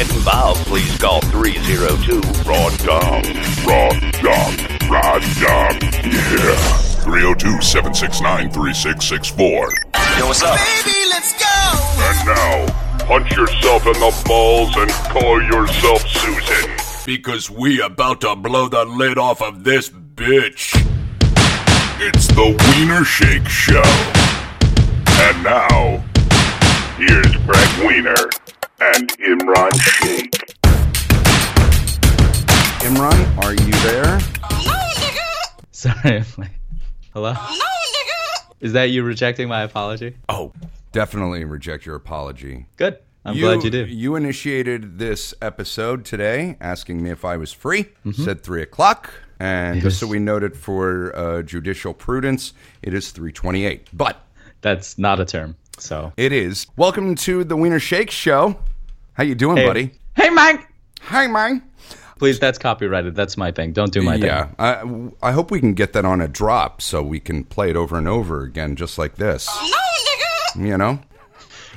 Get involved, please call 302 Raw Dong, Raw Dong, Raw Dong, yeah. 302 769 3664. Yo, what's up? And now, punch yourself in the balls and call yourself Susan. Because we about to blow the lid off of this bitch. It's the Wiener Shake Show. And now, here's Gregg Wiener and Imran Shake. Imran, are you there? No, nigga. Sorry. I'm like, Hello? Is that you rejecting my apology? Oh, definitely reject your apology. Good. I'm glad you did. You initiated this episode today, asking me if I was free. Mm-hmm. Said three o'clock, and just so we noted for uh, judicial prudence, it is three twenty-eight. But That's not a term. So. it is. Welcome to the Wiener Shake Show. How you doing, Hey. buddy? Hey, Mike! Hi, Mike. Please, that's copyrighted. That's my thing. Don't do my yeah, thing. Yeah, I, I hope we can get that on a drop so we can play it over and over again, just like this. You know,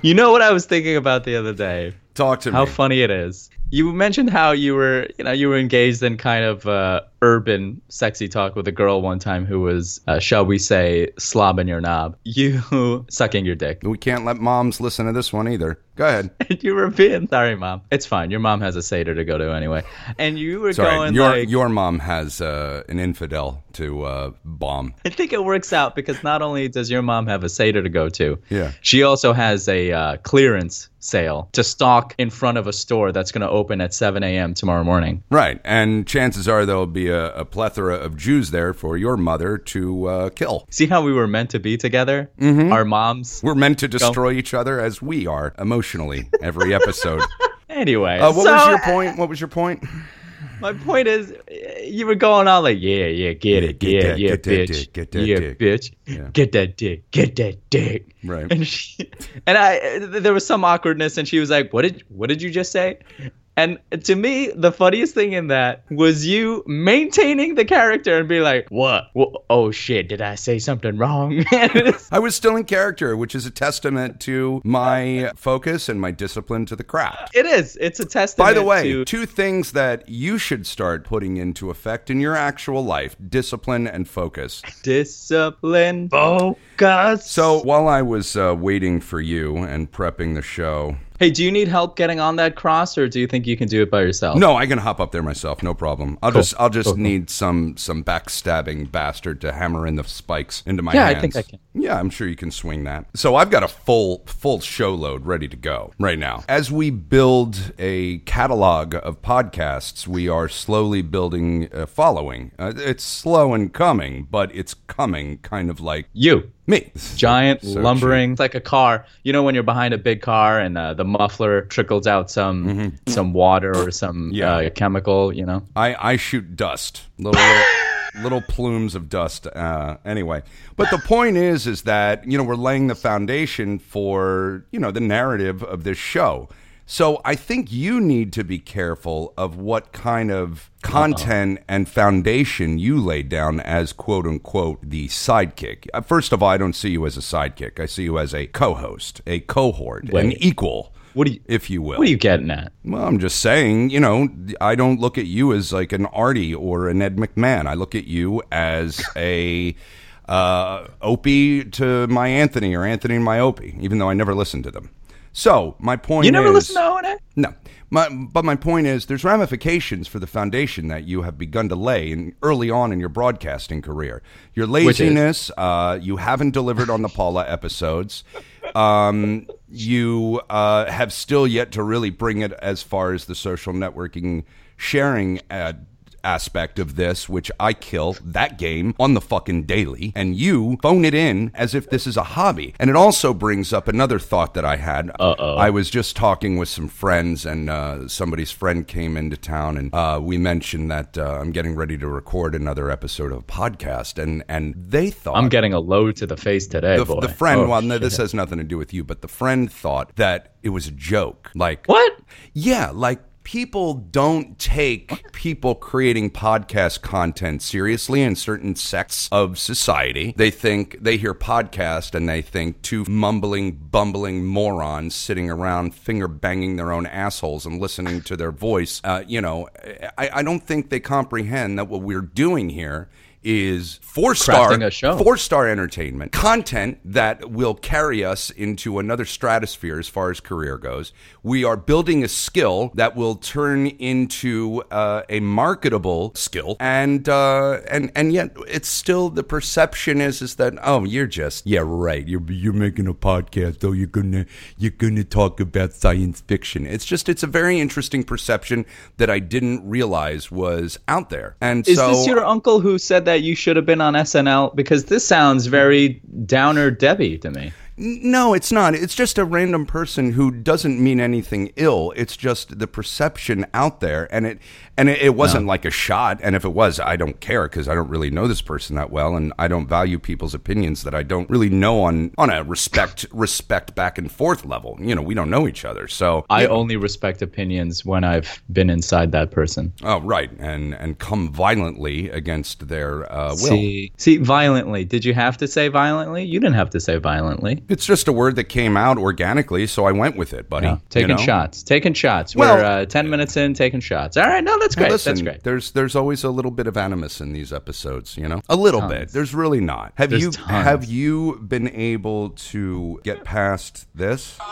You know what I was thinking about the other day? talk to How me. How funny it is. You mentioned how you were, you know, you were engaged in kind of uh, urban sexy talk with a girl one time who was, uh, shall we say, slobbing your knob. You sucking your dick. we can't let moms listen to this one either. Go ahead. You were being sorry, mom. It's fine. Your mom has a seder to go to anyway. And you were Sorry, going your like, your mom has uh, an infidel to uh, bomb. I think it works out because not only does your mom have a seder to go to, Yeah. she also has a uh, clearance sale to stock in front of a store that's going to open at 7 a.m. tomorrow morning. Right, and chances are there'll be a, a plethora of Jews there for your mother to uh, kill. See how we were meant to be together? Mm-hmm. Our moms. We're meant to destroy each other as we are emotionally every episode. Anyway, uh, what so, was your point? What was your point? My point is, you were going on like, yeah, yeah, get it, get yeah, that- yeah, get that bitch, dick, get that yeah, dick. bitch, Yeah. get that dick, get that dick. Right. And she, and I, there was some awkwardness, and she was like, "What did, what did you just say?" And to me, the funniest thing in that was you maintaining the character and be like, "What? Wha- Oh shit! Did I say something wrong?" I was still in character, which is a testament to my focus and my discipline to the craft. it is. It's a testament. By the way, to, two things that you should start putting into effect in your actual life discipline and focus. discipline, focus. So while I was uh, waiting for you and prepping the show, Hey, do you need help getting on that cross, or do you think you can do it by yourself? no, I can hop up there myself, no problem. I'll just I'll just need some some backstabbing bastard to hammer in the spikes into my Yeah, I hands. think I can. Yeah, I'm sure you can swing that. So I've got a full full show load ready to go right now. As we build a catalog of podcasts, we are slowly building a following. Uh, it's slow and coming, but it's coming kind of like You. me. Giant, So lumbering, it's like a car. You know when you're behind a big car and uh, the muffler trickles out some some water or some Mm-hmm. Yeah. uh, chemical, you know? I, I shoot dust, little little, little plumes of dust. Uh, anyway, but the point is, is that you know we're laying the foundation for you know the narrative of this show. So I think you need to be careful of what kind of content and foundation you lay down as quote unquote the sidekick. Uh, First of all, I don't see you as a sidekick. I see you as a co-host, a cohort, an equal. What do you if you will. What are you getting at? Well, I'm just saying, you know, I don't look at you as like an Artie or an Ed McMahon. I look at you as a uh, Opie to my Anthony or Anthony and my Opie, even though I never listened to them. So my point You never is, listen to O&A? no. My, but my point is, there's ramifications for the foundation that you have begun to lay in, early on in your broadcasting career. Your laziness, uh, you haven't delivered on the Paula episodes. um, you uh, have still yet to really bring it as far as the social networking sharing uh, aspect of this, which I kill that game on the fucking daily, and you phone it in as if this is a hobby. And it also brings up another thought that I had. Uh-oh. I was just talking with some friends, and uh, somebody's friend came into town, and uh, we mentioned that uh, I'm getting ready to record another episode of a podcast, and and they thought I'm getting a load to the face today, the, boy. the friend. Oh, well, no, this has nothing to do with you, but the friend thought that it was a joke. Like What? yeah, like people don't take people creating podcast content seriously in certain sects of society. They think they hear podcast and they think two mumbling, bumbling morons sitting around finger banging their own assholes and listening to their voice. Uh, you know, I, I don't think they comprehend that what we're doing here is four star Crafting a show. four star entertainment content that will carry us into another stratosphere as far as career goes. We are building a skill that will turn into uh, a marketable skill, and uh, and and yet it's still the perception is is that oh you're just yeah right you're you're making a podcast oh you're gonna you're gonna talk about science fiction. It's just it's a very interesting perception that I didn't realize was out there, and Is so this your uncle who said that you should have been on SNL? Because this sounds very downer Debbie to me. No, it's not. It's just a random person who doesn't mean anything ill. It's just the perception out there, and it and it, it wasn't like a shot. And if it was, I don't care because I don't really know this person that well, and I don't value people's opinions that I don't really know on on a respect respect back and forth level. You know, we don't know each other, so I only respect opinions when I've been inside that person. oh right, and and come violently against their uh, will. See, see, violently. Did you have to say violently? You didn't have to say violently. It's just a word that came out organically, so I went with it, buddy. No, taking you know? shots, taking shots. Well- We're uh, ten minutes in, taking shots. All right, no, that's Hey, great. listen, that's great. There's there's always a little bit of animus in these episodes, you know, a little bit. There's really not. Have There's you tons. have you been able to get past this?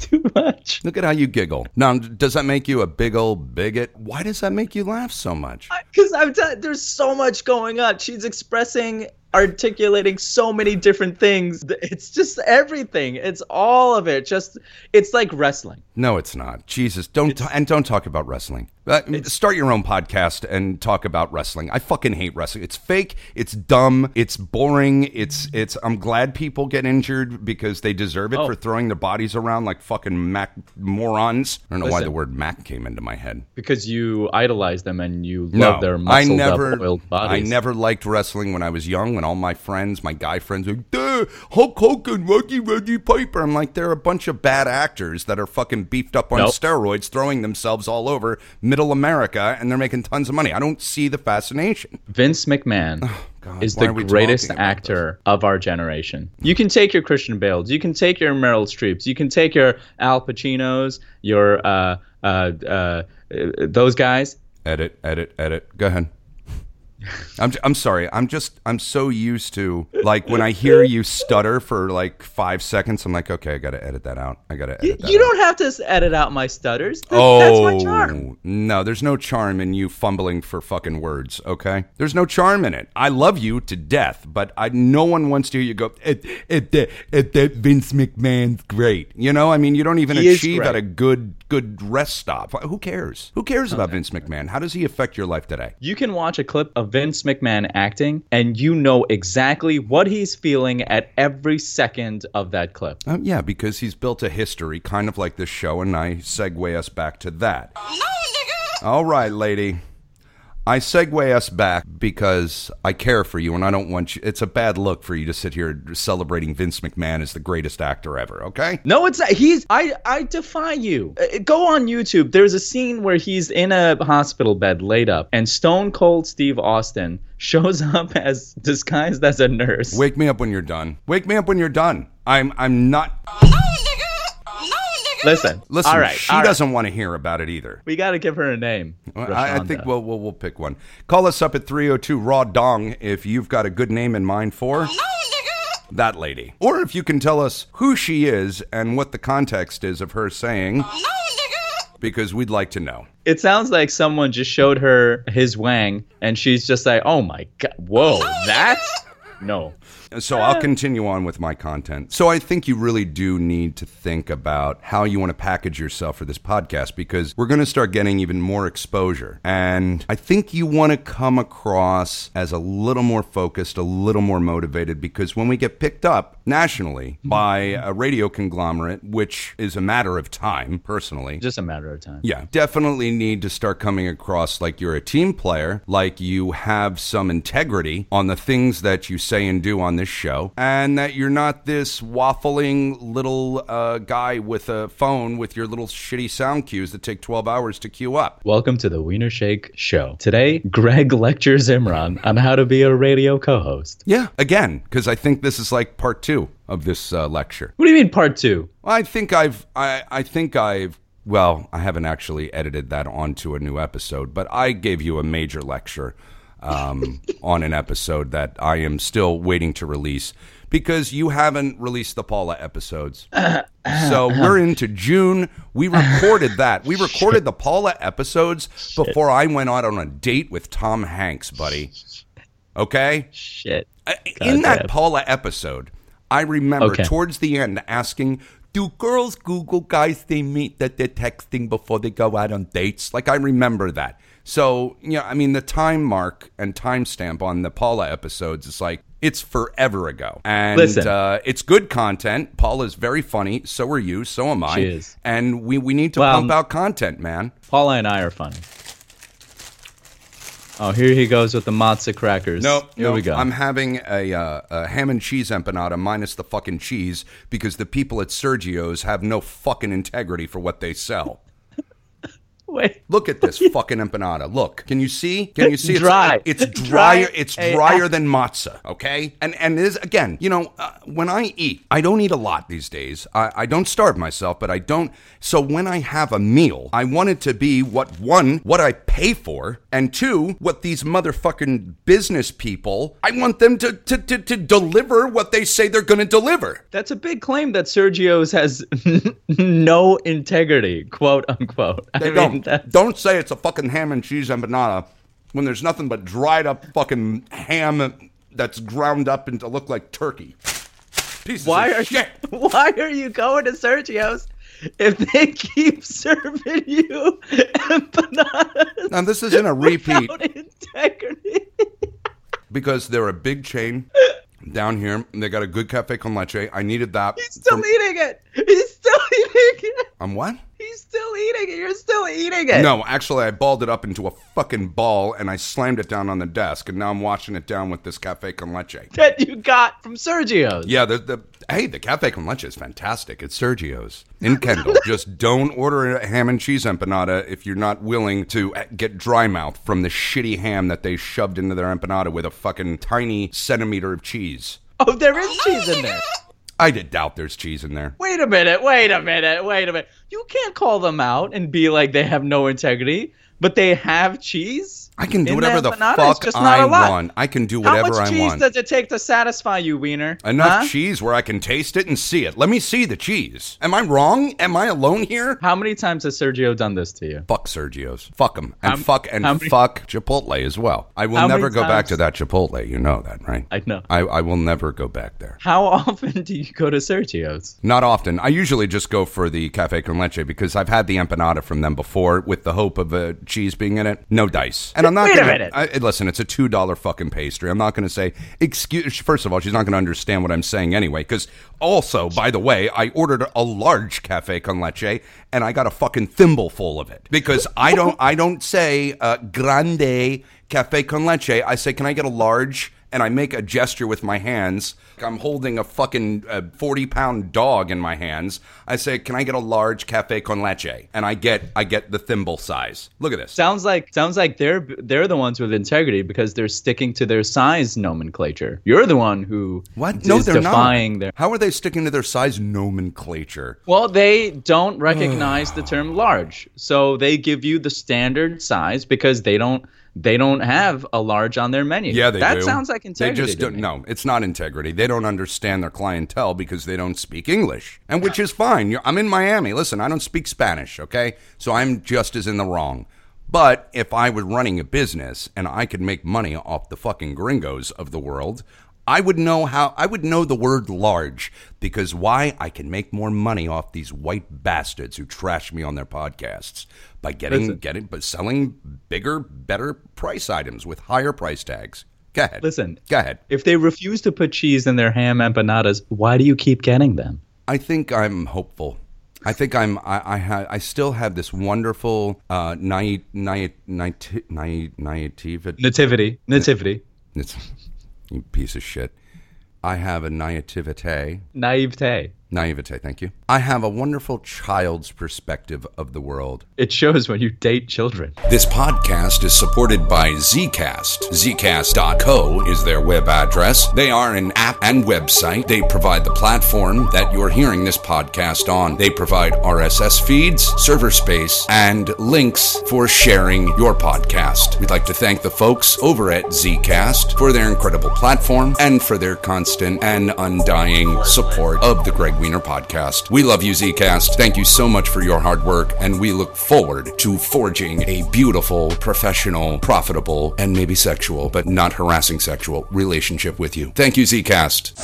Too much. Look at how you giggle. Now, does that make you a big old bigot? Why does that make you laugh so much? Because I'm t- there's so much going on. She's expressing, articulating so many different things. It's just everything. It's all of it. Just it's like wrestling. No, it's not. Jesus, don't t- and don't talk about wrestling. Uh, start your own podcast and talk about wrestling. I fucking hate wrestling. It's fake. It's dumb. It's boring. It's it's. I'm glad people get injured because they deserve it Oh. for throwing their bodies around like fucking mac morons. I don't know why the word mac came into my head. Because you idolize them and you No, love their I never, up, oiled I never liked wrestling when I was young. When all my friends, my guy friends, were like, "Duh, Hulk Hogan, Rocky, Roddy Piper. I'm like, they're a bunch of bad actors that are fucking beefed up on Nope. steroids, throwing themselves all over Middle America, and they're making tons of money. I don't see the fascination. Vince McMahon Oh, God, is the greatest actor of our generation. You can take your Christian Bales, you can take your Meryl Streeps, you can take your Al Pacinos, your uh, uh, uh, uh, those guys. Edit, edit, edit. Go ahead. I'm, I'm sorry. I'm just I'm so used to like when I hear you stutter for like five seconds. I'm like, okay, I got to edit that out. I got to edit that You out. don't have to edit out my stutters. Th- Oh, That's my charm. Oh, no, there's no charm in you fumbling for fucking words, okay? There's no charm in it. I love you to death, but I no one wants to hear you go, it, it, that Vince McMahon's great. You know, I mean, you don't even He achieve at a good good rest stop. Who cares? Who cares about Vince McMahon? How does he affect your life today? You can watch a clip of Vince McMahon acting, and you know exactly what he's feeling at every second of that clip. Um, yeah, because he's built a history, kind of like this show, and I segue us back to that. No, nigga! All right, lady. I segue us back because I care for you and I don't want you. It's a bad look for you to sit here celebrating Vince McMahon as the greatest actor ever, okay? No, it's not. He's. I. I defy you. Uh, Go on YouTube. There's a scene where he's in a hospital bed, laid up, and Stone Cold Steve Austin shows up as disguised as a nurse. Wake me up when you're done. Wake me up when you're done. I'm I'm not Listen. Listen, All right. she all right. doesn't want to hear about it either. We got to give her a name. I, I think we'll, we'll we'll pick one. Call us up at 302 Raw Dong if you've got a good name in mind for that lady. Or if you can tell us who she is and what the context is of her saying because we'd like to know. It sounds like someone just showed her his wang, and she's just like, "Oh my god, whoa, that's No. So I'll continue on with my content. So I think you really do need to think about how you want to package yourself for this podcast because we're going to start getting even more exposure. And I think you want to come across as a little more focused, a little more motivated because when we get picked up nationally mm-hmm. by a radio conglomerate, which is a matter of time, personally, Just a matter of time. yeah, definitely need to start coming across like you're a team player, like you have some integrity on the things that you say and do on this show, and that you're not this waffling little uh, guy with a phone with your little shitty sound cues that take 12 hours to queue up. Welcome to the Wiener Shake Show. Today, Gregg lectures Imran on how to be a radio co host. Yeah, again, because I think this is like part two of this uh, lecture. What do you mean, part two? I think I've, I, I think I've, well, I haven't actually edited that onto a new episode, but I gave you a major lecture um, on an episode that I am still waiting to release because you haven't released the Paula episodes. So we're into June. We recorded that. We recorded the Paula episodes before I went out on a date with Tom Hanks, buddy. Okay? Shit. Uh, in that Goddamn. Paula episode, I remember Okay. towards the end asking, "Do girls Google guys they meet that they're texting before they go out on dates?" Like I remember that. So yeah, I mean the time mark and timestamp on the Paula episodes is like it's forever ago, and Listen. uh, it's good content. Paula's very funny. So are you. So am I. She is. And we we need to Well, pump out content, man. Paula and I are funny. Oh, here he goes with the matzo crackers. No, here no, we go. I'm having a, uh, a ham and cheese empanada minus the fucking cheese because the people at Sergio's have no fucking integrity for what they sell. Wait. Look at this fucking empanada. Look, can you see? Can you see? It's Dry. It's Dry. drier. It's Hey, drier than matzah. Okay, and and it is again. You know, uh, when I eat, I don't eat a lot these days. I, I don't starve myself, but I don't. So when I have a meal, I want it to be what one, what I pay for, and two, what these motherfucking business people. I want them to to to, to deliver what they say they're going to deliver. That's a big claim that Sergio's has no integrity, quote unquote. I They mean, don't. that's- Don't say it's a fucking ham and cheese empanada when there's nothing but dried up fucking ham that's ground up into look like turkey. Pieces Why of are shit. you, why are you going to Sergio's if they keep serving you empanadas Now this isn't a repeat integrity? because they're a big chain down here. They got a good cafe con leche. I needed that. He's still from- eating it. He's still eating it. I'm what? He's still eating it. You're still eating it. No, actually, I balled it up into a fucking ball and I slammed it down on the desk, and now I'm washing it down with this cafe con leche. That you got from Sergio's. Yeah, the, the hey, the cafe con leche is fantastic. It's Sergio's in Kendall. Just don't order a ham and cheese empanada if you're not willing to uh, get dry mouth from the shitty ham that they shoved into their empanada with a fucking tiny centimeter of cheese. Oh, there is cheese in there. I did doubt there's cheese in there. Wait a minute. Wait a minute. Wait a minute. You can't call them out and be like they have no integrity, but they have cheese. I can do in whatever the? Fuck I want. I can do whatever I want. How much cheese does it take to satisfy you, Wiener? Enough Huh? cheese where I can taste it and see it. Let me see the cheese. Am I wrong? Am I alone here? How many times has Sergio done this to you? Fuck Sergio's. Fuck him. And fuck and many- fuck Chipotle as well. I will never go back to that Chipotle. You know that, right? I know. I, I will never go back there. How often do you go to Sergio's? Not often. I usually just go for the cafe con leche because I've had the empanada from them before with the hope of a cheese being in it. No dice. And I'm not Wait a gonna minute. I, listen, it's a two dollar fucking pastry. I'm not gonna say excuse first of all, she's not gonna understand what I'm saying anyway. Because also, by the way, I ordered a large cafe con leche and I got a fucking thimble full of it. Because I don't I don't say uh, grande cafe con leche. I say, Can I get a large? And I make a gesture with my hands. I'm holding a fucking uh, 40 pound dog in my hands. I say, "Can I get a large cafe con leche?" And I get I get the thimble size. Look at this. Sounds like sounds like they're they're the ones with integrity because they're sticking to their size nomenclature. You're the one who What? No, they're defying not. their. How are they sticking to their size nomenclature? Well, they don't recognize the term large, so they give you the standard size because they don't they don't have a large on their menu. Yeah, they that do. sounds like integrity. They just don't. me. No, it's not integrity. They don't understand their clientele because they don't speak English, and which is fine. You're, I'm in Miami. Listen, I don't speak Spanish. Okay, so I'm just as in the wrong. But if I was running a business and I could make money off the fucking gringos of the world, I would know how I would know the word large because why I can make more money off these white bastards who trash me on their podcasts by getting Listen. getting but selling bigger, better price items with higher price tags. Go ahead. Listen, Go ahead. if they refuse to put cheese in their ham empanadas, why do you keep getting them? I think I'm hopeful. I think I'm. I I, ha, I still have this wonderful uh, naive, naive, naive, naive, naivety. Nativity, nativity, It's you piece of shit. I have a naivete. naivete. Naivete, thank you. I have a wonderful child's perspective of the world. It shows when you date children. This podcast is supported by Zcast. Zcast.co is their web address. They are an app and website. They provide the platform that you're hearing this podcast on. They provide RSS feeds, server space, and links for sharing your podcast. We'd like to thank the folks over at Zcast for their incredible platform and for their constant and undying support of the Gregg Wiener podcast. We love you, Zcast. Thank you so much for your hard work, and we look forward to forging a beautiful, professional, profitable, and maybe sexual, but not harassing sexual relationship with you. Thank you, Zcast.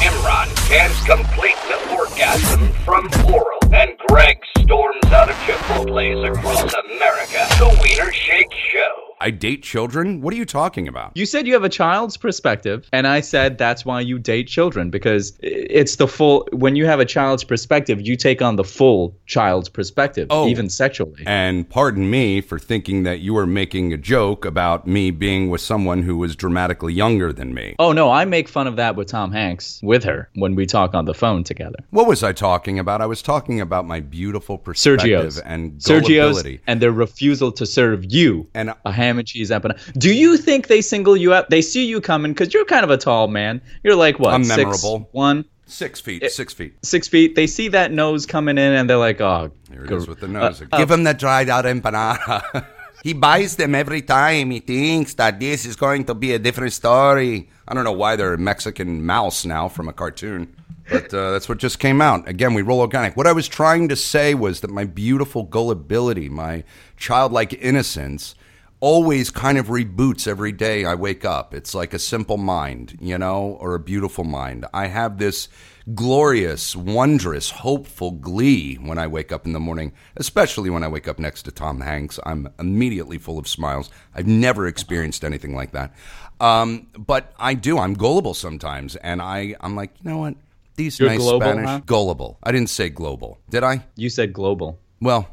Imran can't complete the orgasm from oral, and Gregg storms out of Chipotle's across America. The Wiener Shake Show. I date children? What are you talking about? You said you have a child's perspective, and I said that's why you date children because it's the full. When you have a child's perspective, you take on the full child's perspective, Oh. even sexually. And pardon me for thinking that you were making a joke about me being with someone who was dramatically younger than me. Oh no, I make fun of that with Tom Hanks with her when we talk on the phone together. What was I talking about? I was talking about my beautiful perspective Sergio's and Sergio's gullibility. and their refusal to serve you And a ham and cheese empanada. Do you think they single you out? They see you coming because you're kind of a tall man. You're like what? I'm six, memorable. one, six feet, six feet. six feet. They see that nose coming in and they're like, oh, Here it go- is with the nose. uh, Give him the dried out empanada. he buys them every time. He thinks that this is going to be a different story. I don't know why they're a Mexican mouse now from a cartoon. But uh, that's what just came out. Again, we roll organic. What I was trying to say was that my beautiful gullibility, my childlike innocence, always kind of reboots every day I wake up. It's like a simple mind, you know, or a beautiful mind. I have this glorious, wondrous, hopeful glee when I wake up in the morning, especially when I wake up next to Tom Hanks. I'm immediately full of smiles. I've never experienced anything like that. Um, but I do. I'm gullible sometimes, and I, I'm like, you know what? These You're nice global, Spanish huh? gullible. I didn't say global, did I? You said global. Well,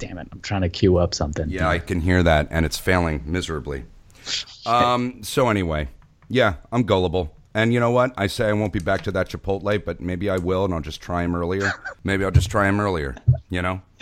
Damn it! I'm trying to queue up something. Yeah, I can hear that, and it's failing miserably. Um. So anyway, yeah, I'm gullible, and you know what? I say I won't be back to that Chipotle, but maybe I will, and I'll just try him earlier. Maybe I'll just try him earlier. You know,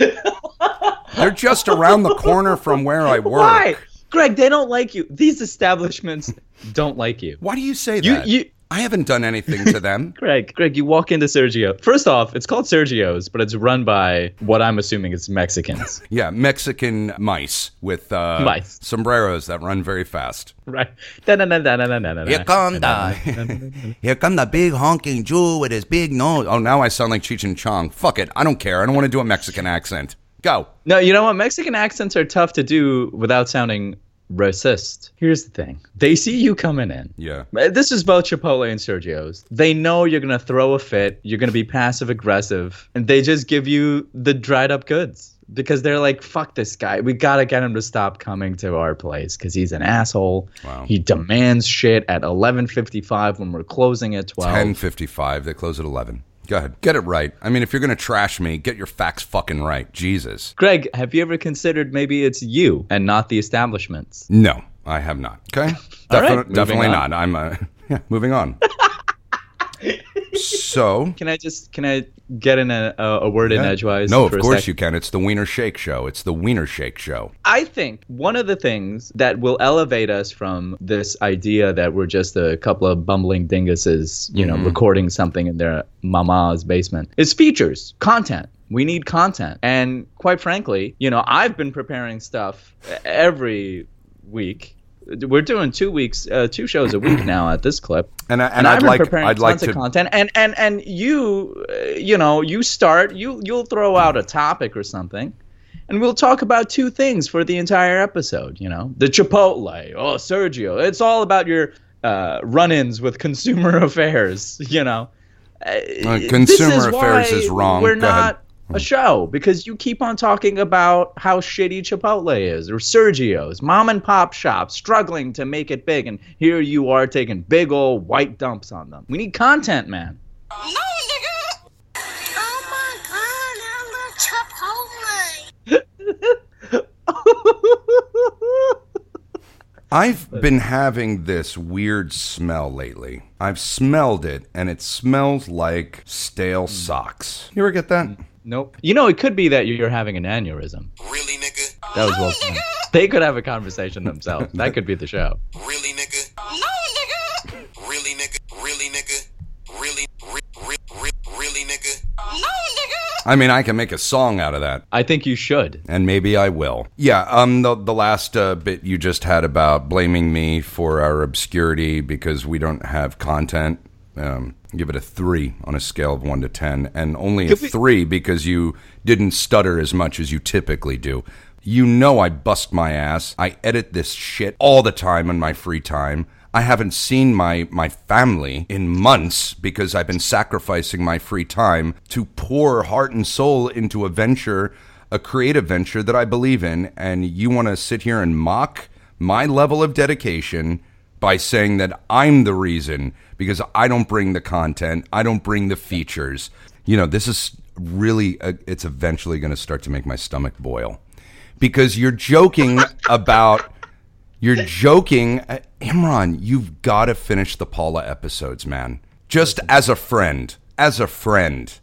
they're just around the corner from where I work. Why, Gregg? They don't like you. These establishments don't like you. Why do you say You- that? you- I haven't done anything to them. Gregg, Gregg, you walk into Sergio. First off, it's called Sergio's, but it's run by what I'm assuming is Mexicans, yeah, Mexican mice with uh, Mice. sombreros that run very fast. right? Here come the Here come the big honking Jew with his big nose. Oh, now I sound like Cheech and Chong. Fuck it. I don't care. I don't want to do a Mexican accent. Go. No, you know what? Mexican accents are tough to do without sounding racist. Here's the thing: they see you coming in. Yeah. Uh, This is both Chipotle and Sergio's. They know you're gonna throw a fit. You're gonna be passive aggressive, and they just give you the dried up goods because they're like, "Fuck this guy. We gotta get him to stop coming to our place because he's an asshole. Wow. He demands shit at 11:55 when we're closing at 12." 1055. They close at 11. Go ahead. Get it right. I mean, if you're going to trash me, get your facts fucking right. Jesus. Gregg, have you ever considered maybe it's you and not the establishments? No, I have not. Okay? All right, definitely not. I'm, uh, yeah, moving on. so. Can I just can I get in a, a, word in Yeah. edgewise? No, of course you can. It's the Wiener Shake Show. It's the Wiener Shake Show. I think one of the things that will elevate us from this idea that we're just a couple of bumbling dinguses, you know, Mm-hmm. recording something in their mama's basement is features, content. We need content. And quite frankly, you know, I've been preparing stuff every week. We're doing two weeks, uh, two shows a week now at this clip. And I- and I'd like- preparing I'd like tons of content. And and and you, uh, you know, you start, you you'll throw out a topic or something, and we'll talk about two things for the entire episode. You know, the Chipotle, oh Sergio, it's all about your uh, run-ins with consumer affairs. You know, Uh, this consumer affairs is wrong. We're Go ahead. A show because you keep on talking about how shitty Chipotle is or Sergio's, mom and pop shops struggling to make it big, and here you are taking big old white dumps on them. We need content, man. No, nigga! Oh my god, I love Chipotle. I've been having this weird smell lately. I've smelled it, and it smells like stale socks. You ever get that? Nope. You know, it could be that you're having an aneurysm. Really, nigga? That was well done. They could have a conversation themselves. That could be the show. Really, nigga? No, nigga! Really, nigga? Really, nigga? Really, re, re, re, really, nigga? No, nigga! I mean, I can make a song out of that. I think you should. and maybe I will. Yeah, um, the the last uh, bit you just had about blaming me for our obscurity because we don't have content. Um, give it a three on a scale of one to ten, and only a three because you didn't stutter as much as you typically do. You know I bust my ass. I edit this shit all the time in my free time. I haven't seen my, my family in months because I've been sacrificing my free time to pour heart and soul into a venture, a creative venture that I believe in. And you want to sit here and mock my level of dedication by saying that I'm the reason because I don't bring the content, I don't bring the features. You know, this is really, uh it's eventually going to start to make my stomach boil because you're joking about you're joking Uh, imran you've got to finish the paula episodes man just as a friend as a friend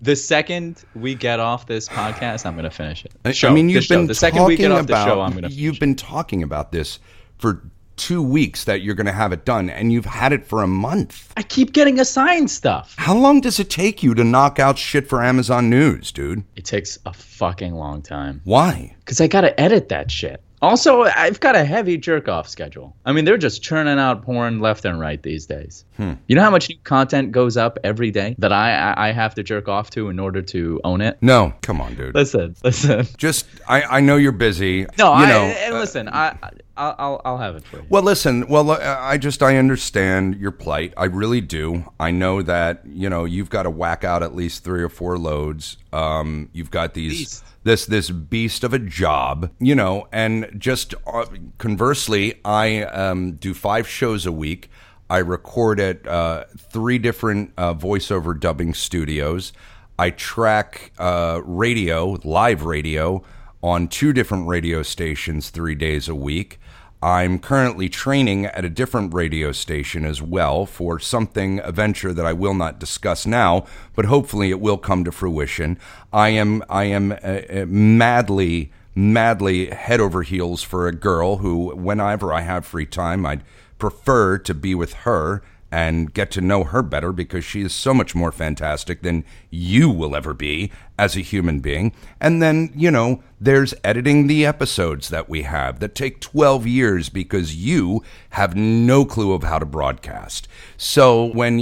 The second we get off this podcast, I'm gonna finish it. I- Show, i mean you've show. been the second we talking get off about the show, I'm gonna. you've finish been talking about this for two weeks that you're going to have it done and you've had it for a month. I keep getting assigned stuff. how long does it take you to knock out shit for amazon news dude It takes a fucking long time why because I gotta edit that shit. Also, I've got a heavy jerk off schedule. I mean, they're just churning out porn left and right these days. Hmm. You know how much new content goes up every day that I, I I have to jerk off to in order to own it? no come on dude Listen, listen. just i i know you're busy No, you I, know and uh, listen. I, I I'll, I'll I'll have it for you. Well, listen. Well, uh, I just I understand your plight. I really do. I know that you know you've got to whack out at least three or four loads. Um, you've got these Beast. This this beast of a job, you know, and just uh, conversely, I um, do five shows a week. I record at uh, three different uh, voiceover dubbing studios. I track uh, radio, live radio, on two different radio stations three days a week. I'm currently training at a different radio station as well for something, a venture that I will not discuss now, but hopefully it will come to fruition. I am, I am uh, uh, madly, madly head over heels for a girl who, whenever I have free time, I'd prefer to be with her and get to know her better because she is so much more fantastic than you will ever be as a human being. And then, you know, there's editing the episodes that we have that take 12 years because you have no clue of how to broadcast. So when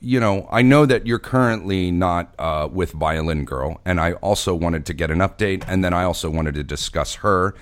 you know, I know that you're currently not uh, with Violin Girl, and I also wanted to get an update, and then I also wanted to discuss her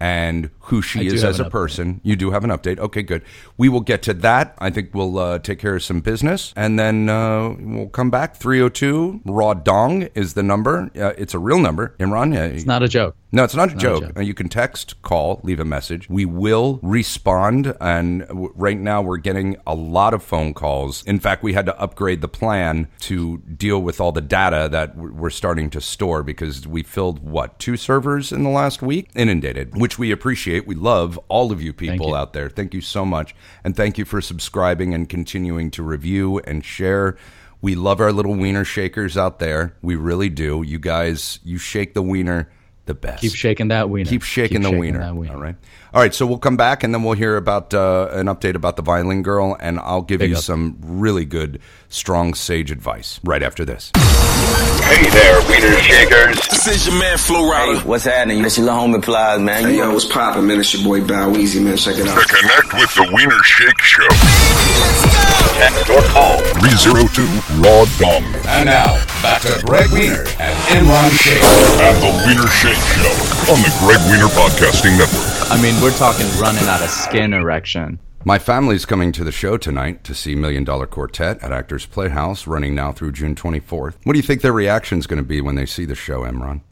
and who she I is as a update. person. You do have an update. Okay, good. We will get to that. I think we'll uh, take care of some business and then uh, we'll come back. 302 Raw Dong is the number. Uh, it's a real number. Imran, yeah. It's not a joke. No, it's not a joke. joke. Uh, You can text, call, leave a message. We will respond. And w- right now, we're getting a lot of phone calls. In fact, we had to upgrade the plan to deal with all the data that w- we're starting to store because we filled, what, two servers in the last week? Inundated, which we appreciate. We love all of you people you. out there. Thank you so much. And thank you for subscribing and continuing to review and share. We love our little wiener shakers out there. We really do. You guys, you shake the wiener the best. Keep shaking that wiener. Keep shaking the wiener. that wiener. All right. All right. So we'll come back and then we'll hear about uh, an update about the violin girl, and I'll give Big you up. some really good, strong sage advice right after this. Hey there, wiener shakers. This is your man Flo Rida. What's happening? This your little homie Plies, man. Hey, You yo, what's poppin', man? It's your boy Bow Weezy, man. Check it out. To out. connect with the Wiener Shake Show, Text or call 302 Raw Dong And now back to Gregg Wiener and Imran Sheikh. and the Wiener Shake Show on the Gregg Wiener Podcasting Network. I mean, we're talking running out of skin erection. My family's coming to the show tonight to see Million Dollar Quartet at Actors Playhouse, running now through June 24th. What do you think their reaction's going to be when they see the show, Imran?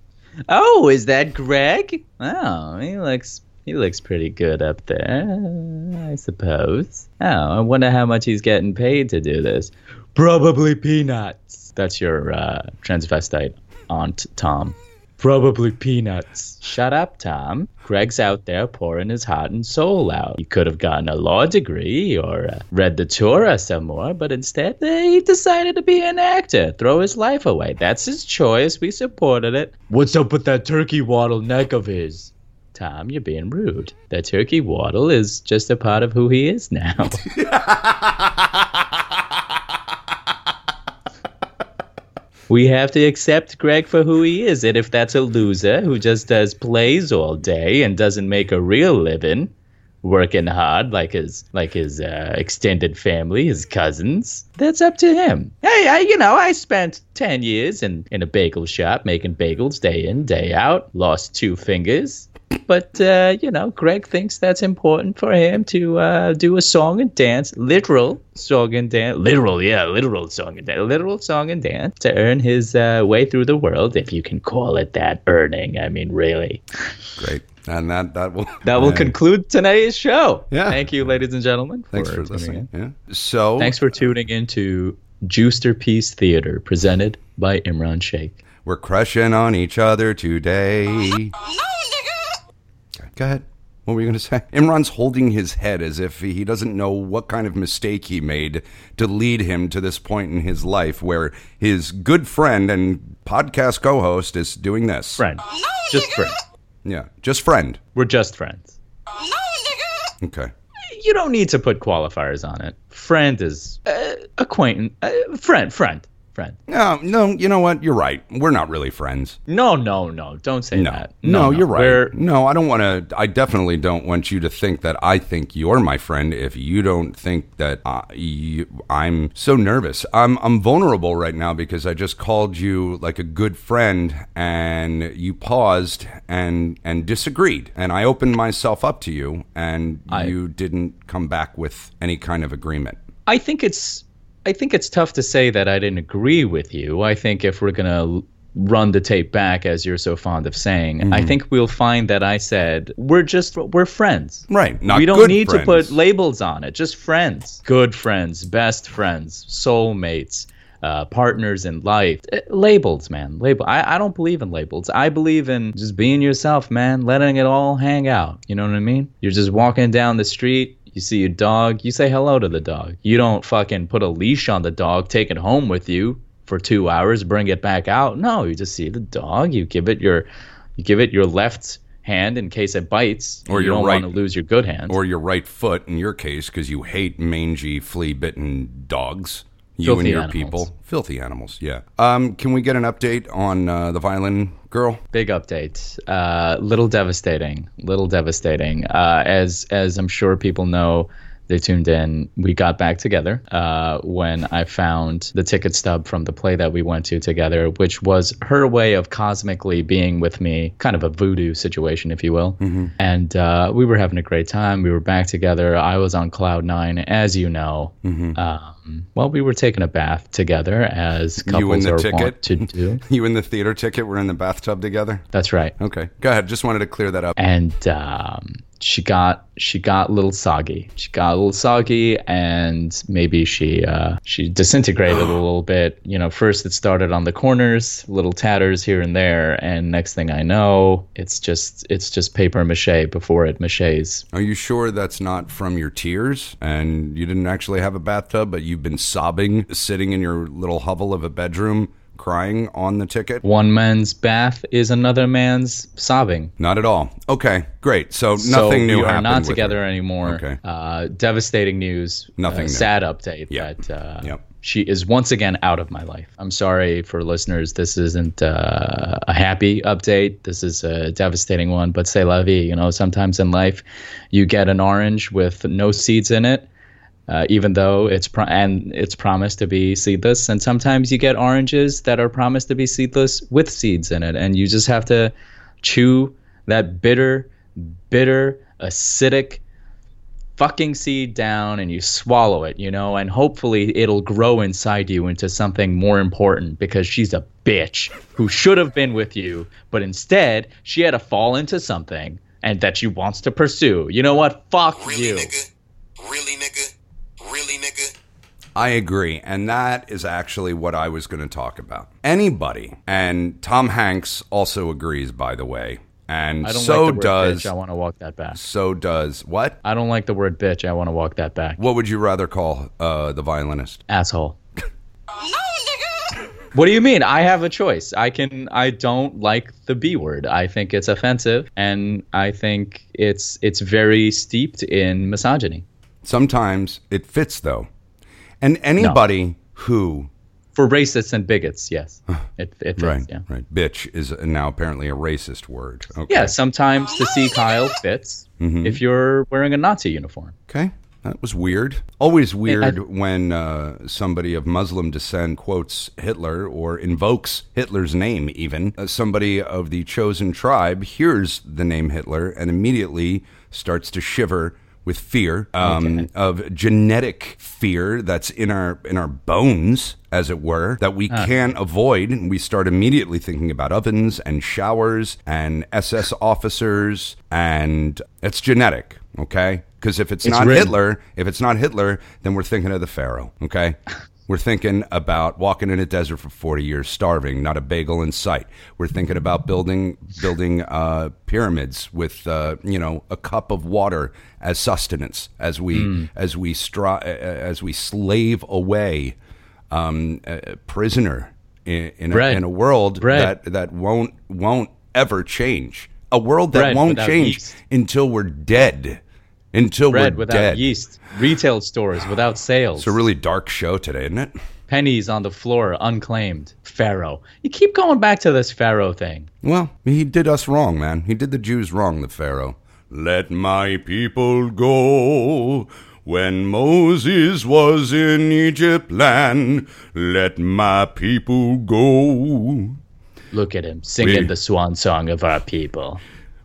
Oh, is that Greg? Oh, he looks he looks pretty good up there, I suppose. Oh, I wonder how much he's getting paid to do this. Probably peanuts. That's your uh, transvestite aunt, Tom. Probably peanuts. Shut up, Tom. Gregg's out there pouring his heart and soul out. He could have gotten a law degree or uh, read the Torah some more, but instead he decided to be an actor, throw his life away. That's his choice. We supported it. What's up with that turkey waddle neck of his? Tom, you're being rude. That turkey waddle is just a part of who he is now. we have to accept Gregg for who he is. And if that's a loser who just does plays all day and doesn't make a real living, working hard like his like his uh, extended family, his cousins, that's up to him. Hey, I, you know, I spent ten years in in a bagel shop making bagels day in day out. Lost two fingers. But uh, you know, Gregg thinks that's important for him to uh, do a song and dance, literal song and dance, literal, yeah, literal song and dance, literal song and dance to earn his uh, way through the world, if you can call it that. Earning, I mean, really. Great. And that, that will That will uh, conclude today's show. Yeah. Thank you, ladies and gentlemen. Thanks for tuning listening. in. Yeah. So Thanks for tuning in to Juicer Peace Theater, presented by Imran Sheikh. we're crushing on each other today. No, nigga. Go ahead. What were you going to say? Imran's holding his head as if he doesn't know what kind of mistake he made to lead him to this point in his life where his good friend and podcast co host is doing this. Friend. Just friend. Yeah, just friend. We're just friends. No, nigga. Okay. You don't need to put qualifiers on it. Friend is uh, acquaintance. Uh, friend, friend, friend. No, no, you know what? You're right. We're not really friends. No, no, no. Don't say No, that. no, you're right. We're- No, I don't want to. I definitely don't want you to think that I think you're my friend. If you don't think that I, I'm so nervous, I'm I'm vulnerable right now because I just called you like a good friend, and you paused and and disagreed, and I opened myself up to you, and I- you didn't come back with any kind of agreement. I think it's I think it's tough to say that I didn't agree with you. I think if we're gonna run the tape back, as you're so fond of saying, Mm-hmm. I think we'll find that I said we're just we're friends. Right, not we don't need to put labels on it. Just friends, good friends, best friends, soulmates. Uh, partners in life, Uh, labels, man. Label. I, I don't believe in labels. I believe in just being yourself, man. Letting it all hang out. You know what I mean? You're just walking down the street. You see a dog. You say hello to the dog. You don't fucking put a leash on the dog, take it home with you for two hours, bring it back out. No, you just see the dog. You give it your, you give it your left hand in case it bites. Or you don't right- want to lose your good hand. Or your right foot in your case because you hate mangy, flea bitten dogs. You Filthy and your animals. people. Filthy animals, yeah. Um, can we get an update on uh, the violin girl? Big update. Uh, little devastating. Little devastating. Uh, as as I'm sure people know, they tuned in. We got back together uh, when I found the ticket stub from the play that we went to together, which was her way of cosmically being with me, kind of a voodoo situation, if you will. And uh, we were having a great time. We were back together. I was on cloud nine, as you know. Um, well, we were taking a bath together, as couples you and the are ticket? wont to do. You and the theater ticket were in the bathtub together? That's right. Okay. Go ahead. Just wanted to clear that up. and um, she got she got a little soggy. She got a little soggy, and maybe she uh, she disintegrated a little bit. You know, first it started on the corners, little tatters here and there, and next thing I know, it's just it's just paper mache before it maches. Are you sure that's not from your tears and you didn't actually have a bathtub, but you've been sobbing sitting in your little hovel of a bedroom crying on the ticket? One man's bath is another man's sobbing. Not at all. Okay, great. So So nothing new we are happened not together her. anymore. Okay. Uh, devastating news. Nothing Uh, new. sad update. Yeah. That uh, Yep. she is once again out of my life. I'm sorry for listeners. This isn't uh, a happy update. This is a devastating one. But say la vie. You know, sometimes in life, you get an orange with no seeds in it. Uh, even though it's pro- and it's promised to be seedless, and sometimes you get oranges that are promised to be seedless with seeds in it, and you just have to chew that bitter, bitter, acidic fucking seed down and you swallow it, you know, and hopefully it'll grow inside you into something more important because she's a bitch who should have been with you, but instead she had to fall into something and that she wants to pursue. You know what? Fuck Really, you. nigga? Really, nigga? Really, nigga? I agree. And that is actually what I was going to talk about. Anybody, and Tom Hanks also agrees, by the way, and I don't so like the word does. bitch. I want to walk that back. So does what? I don't like the word bitch. I want to walk that back. What would you rather call uh, the violinist? Asshole. No, nigga. What do you mean? I have a choice. I can. I don't like the B word. I think it's offensive, and I think it's it's very steeped in misogyny. Sometimes it fits though, and anybody who For racists and bigots, yes, it it fits. right Yeah. right bitch is now apparently a racist word. Okay. Yeah. Sometimes to see Kyle fits Mm-hmm. if you're wearing a Nazi uniform. Okay. That was weird. Always weird I- when uh, somebody of Muslim descent quotes Hitler or invokes Hitler's name, even. Uh, somebody of the chosen tribe hears the name Hitler and immediately starts to shiver with fear um, of genetic fear that's in our in our bones as it were that we can't avoid. And we start immediately thinking about ovens and showers and ss officers. And it's genetic okay? Because if it's, It's not written. hitler if it's not hitler then we're thinking of the pharaoh okay we're thinking about walking in a desert for 40 years starving not a bagel in sight we're thinking about building building uh, pyramids with uh, you know a cup of water as sustenance as we Hmm. as we stri- uh, as we slave away um, a prisoner in, in, a, in a world Bread. that that won't won't ever change. A world that Bread won't change yeast. until we're dead. Until Bread without dead. yeast. Retail stores without sales. It's a really dark show today, isn't it? Pennies on the floor unclaimed. Pharaoh. You keep going back to this Pharaoh thing. Well, he did us wrong, man. He did the Jews wrong, the Pharaoh. Let my people go. When Moses was in Egypt land, let my people go. Look at him singing We- the swan song of our people.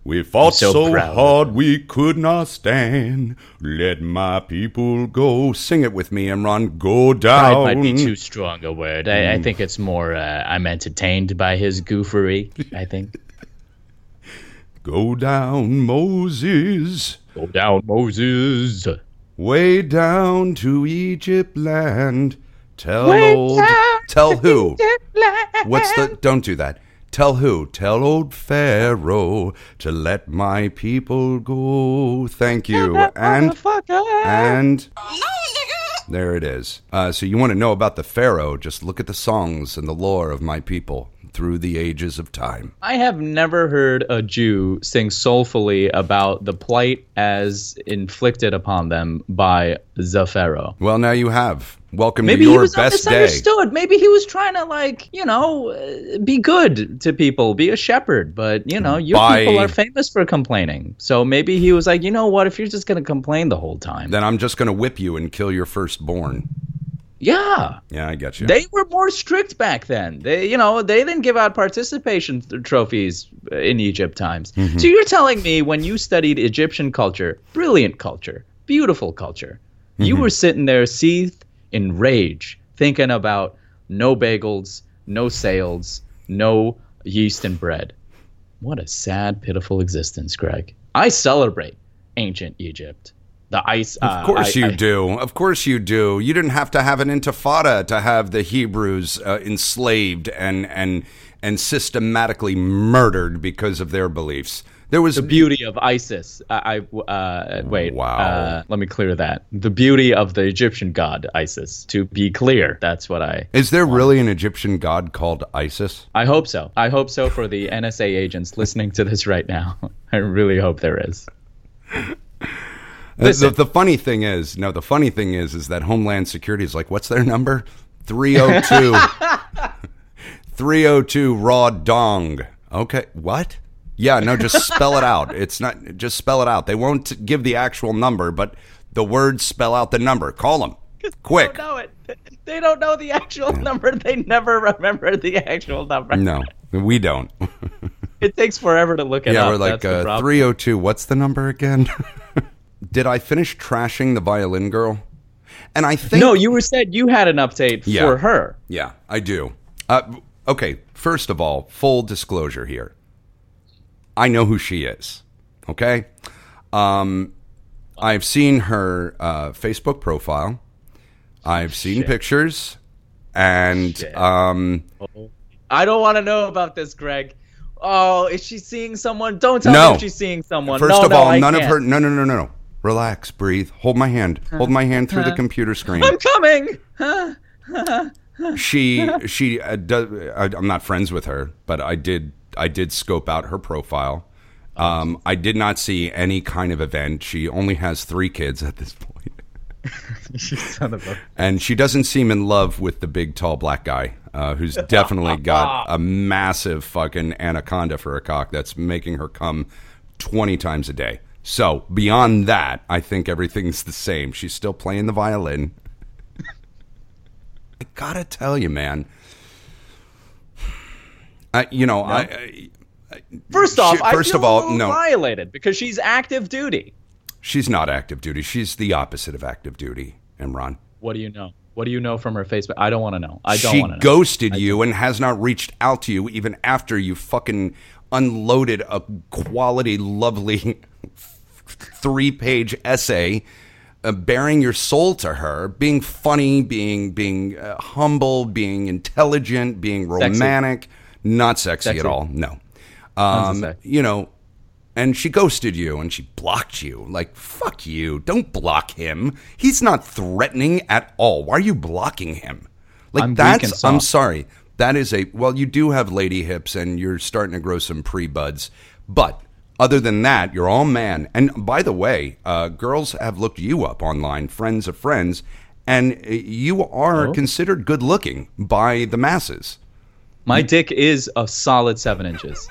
We fought so so, hard we could not stand. Let my people go. Sing it with me, Imran. Go Pride down. might be too strong a word. I, I think it's more. Uh, I'm entertained by his goofery. I think. Go down, Moses. Go down, Moses. Way down to Egypt land. Tell old. Tell who? What's the? Don't do that. Tell who? Tell old Pharaoh to let my people go. Thank you. And and. There it is. Uh, so you want to know about the Pharaoh? Just look at the songs and the lore of my people through the ages of time. I have never heard a Jew sing soulfully about the plight as inflicted upon them by the Pharaoh. Well, now you have. Welcome Maybe to he your was best day. misunderstood. Maybe he was trying to like, you know, uh, be good to people, be a shepherd. But you know, your By- people are famous for complaining. So maybe he was like, you know what? If you're just gonna complain the whole time, Then I'm just going to whip you and kill your firstborn. Yeah. Yeah, I get you. They were more strict back then. They, you know, they didn't give out participation trophies uh, in Egypt times. Mm-hmm. So you're telling me when you studied Egyptian culture, brilliant culture, beautiful culture, you Mm-hmm. were sitting there seethed in rage, thinking about no bagels, no sales, no yeast and bread. What a sad, pitiful existence, Gregg. I celebrate ancient Egypt. The ice. Of course you do. Of course you do. You didn't have to have an intifada to have the Hebrews uh, enslaved and and and systematically murdered because of their beliefs. There was the beauty of ISIS. I, I uh, wait. Wow. Uh, let me clear that. The beauty of the Egyptian god Isis. To be clear, that's what I. Is there really an Egyptian god called Isis? I hope so. I hope so for the NSA agents listening to this right now. I really hope there is. The, Listen. the, the funny thing is, no, the funny thing is, is that Homeland Security is like, what's their number? 302. 302 raw dong. Okay, what? Yeah, no, just spell it out. It's not, just spell it out. They won't give the actual number, but the words spell out the number. Call them. Quick. They don't know it. They don't know the actual number. They never remember the actual number. No, we don't. It takes forever to look it yeah, up. we're like uh, 302. What's the number again? did I finish trashing the violin girl? And I think No, you were said you had an update Yeah. for her. Yeah, I do. Uh, okay, first of all, full disclosure here. I know who she is. Okay, um, I've seen her uh, Facebook profile. I've seen pictures, and um, I don't want to know about this, Gregg. Oh, is she seeing someone? Don't tell No. me if she's seeing someone. first no, of no, all, I none of can't. her. No, no, no, no, no. Relax, breathe. Hold my hand. Hold my hand through the computer screen. I'm coming. she she uh, does, I, I'm not friends with her, but I did I did scope out her profile. Um, I did not see any kind of event. She only has three kids at this point, Son of a- and she doesn't seem in love with the big tall black guy uh, who's definitely got a massive fucking anaconda for a cock that's making her come twenty times a day. So beyond that, I think everything's the same. She's still playing the violin. I gotta tell you, man. I, you know, I, I First off, She- I first feel of all, a no. violated because she's active duty. she's not active duty. She's the opposite of active duty, Imran. What do you know? What do you know from her Facebook? I don't want to know. I don't she want to know. ghosted you and has not reached out to you even after you fucking unloaded a quality, lovely three-page essay uh, bearing your soul to her, being funny, being being uh, humble, being intelligent, being Sexy. romantic, not sexy, Sexy. at all. No, um, you know. And she ghosted you and she blocked you. Like, fuck you. Don't block him. He's not threatening at all. Why are you blocking him? Like, I'm that's, I'm sorry. That is a, well, you do have lady hips and you're starting to grow some pre buds. But other than that, you're all man. And by the way, uh, girls have looked you up online, friends of friends, and uh, you are Oh. considered good looking by the masses. My dick is a solid seven inches.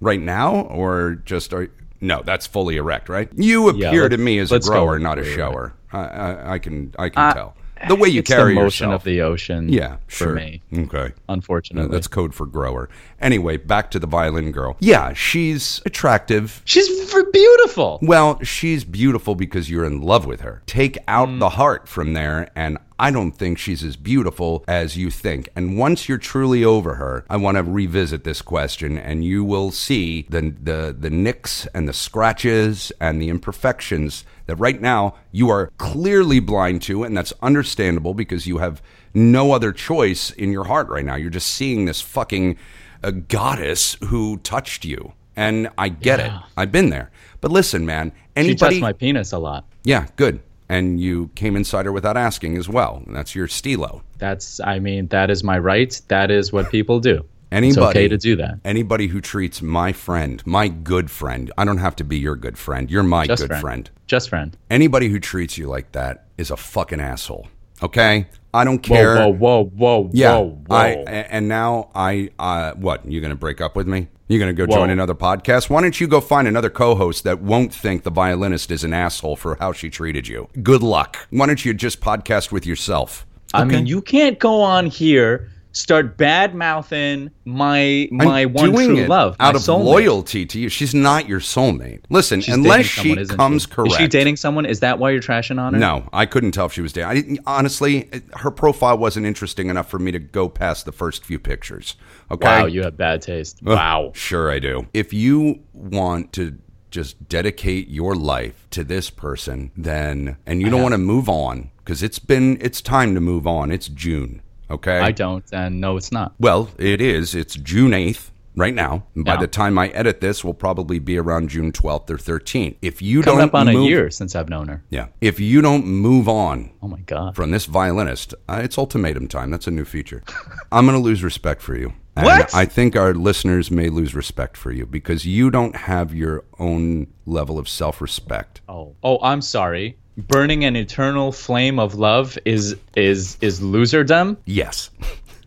right now, or just are no? That's fully erect, right? You appear let's- to me as a grower, not a shower. I, I, I can I can Uh, tell the way you it's carry the motion yourself. of the ocean. yeah, for sure. me, Okay. unfortunately. That's code for grower. Anyway, back to the violin girl. Yeah, she's attractive. She's beautiful. Well, she's beautiful because you're in love with her. Take out Mm. the heart from there, and I don't think she's as beautiful as you think. And once you're truly over her, I want to revisit this question, and you will see the the the nicks and the scratches and the imperfections that right now you are clearly blind to, and that's understandable because you have no other choice in your heart right now. You're just seeing this fucking uh, goddess who touched you. And I get it. I've been there. But listen, man, She anybody touched my penis a lot. Yeah, good. And you came inside her without asking as well. And that's your stilo. That's, I mean, that is my right. That is what people do. Anybody it's okay to do that. Anybody who treats my friend, my good friend, I don't have to be your good friend. You're my Just good friend. friend. Just friend. Anybody who treats you like that is a fucking asshole. Okay? I don't care. whoa, whoa, whoa, Yeah, whoa, whoa. I a- and now I uh, what? you're going to break up with me? You're going to go join another podcast? Why don't you go find another co-host that won't think the violinist is an asshole for how she treated you? Good luck. Why don't you just podcast with yourself? I mean, you can't go on here start bad mouthing my my I'm one true love, out of soulmate. loyalty to you. She's not your soulmate. Listen, She's unless dating she comes she? correct. Is she dating someone? Is that why you're trashing on her? No, I couldn't tell if she was dating. Honestly. Her profile wasn't interesting enough for me to go past the first few pictures. Okay. Wow, you have bad taste. Ugh, Wow. Sure, I do. If you want to just dedicate your life to this person, then and you don't want to move on because it's been it's time to move on. It's June. Okay. I don't, and no, it's not. Well, it is. It's June 8th right now. And by Yeah. the time I edit this, will probably be around June 12th or 13th. If you Coming don't up on move, a year since I've known her. Yeah. If you don't move on Oh my god. from this violinist, uh, it's ultimatum time. That's a new feature. I'm going to lose respect for you. And What? I think our listeners may lose respect for you because you don't have your own level of self-respect. Oh, oh, I'm sorry. Burning an eternal flame of love is is is loserdom. Yes.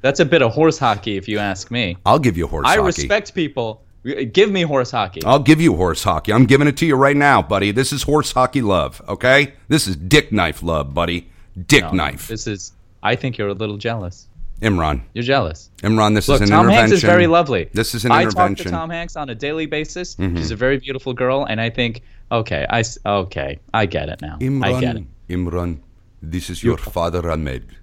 That's a bit of horse hockey, if you ask me. I'll give you horse I hockey. I respect people. Give me horse hockey. I'll give you horse hockey. I'm giving it to you right now, buddy. This is horse hockey love, okay? This is dick knife love, buddy. Dick No, knife. This is. I think you're a little jealous. Imran. You're jealous. Imran, this Look, is an Tom intervention. Tom Hanks is very lovely. This is an I talk intervention. to Tom Hanks on a daily basis. Mhm. She's a very beautiful girl, and I think, okay, I okay, I get it now. I get it. Imran, Imran, this is your father Ahmed.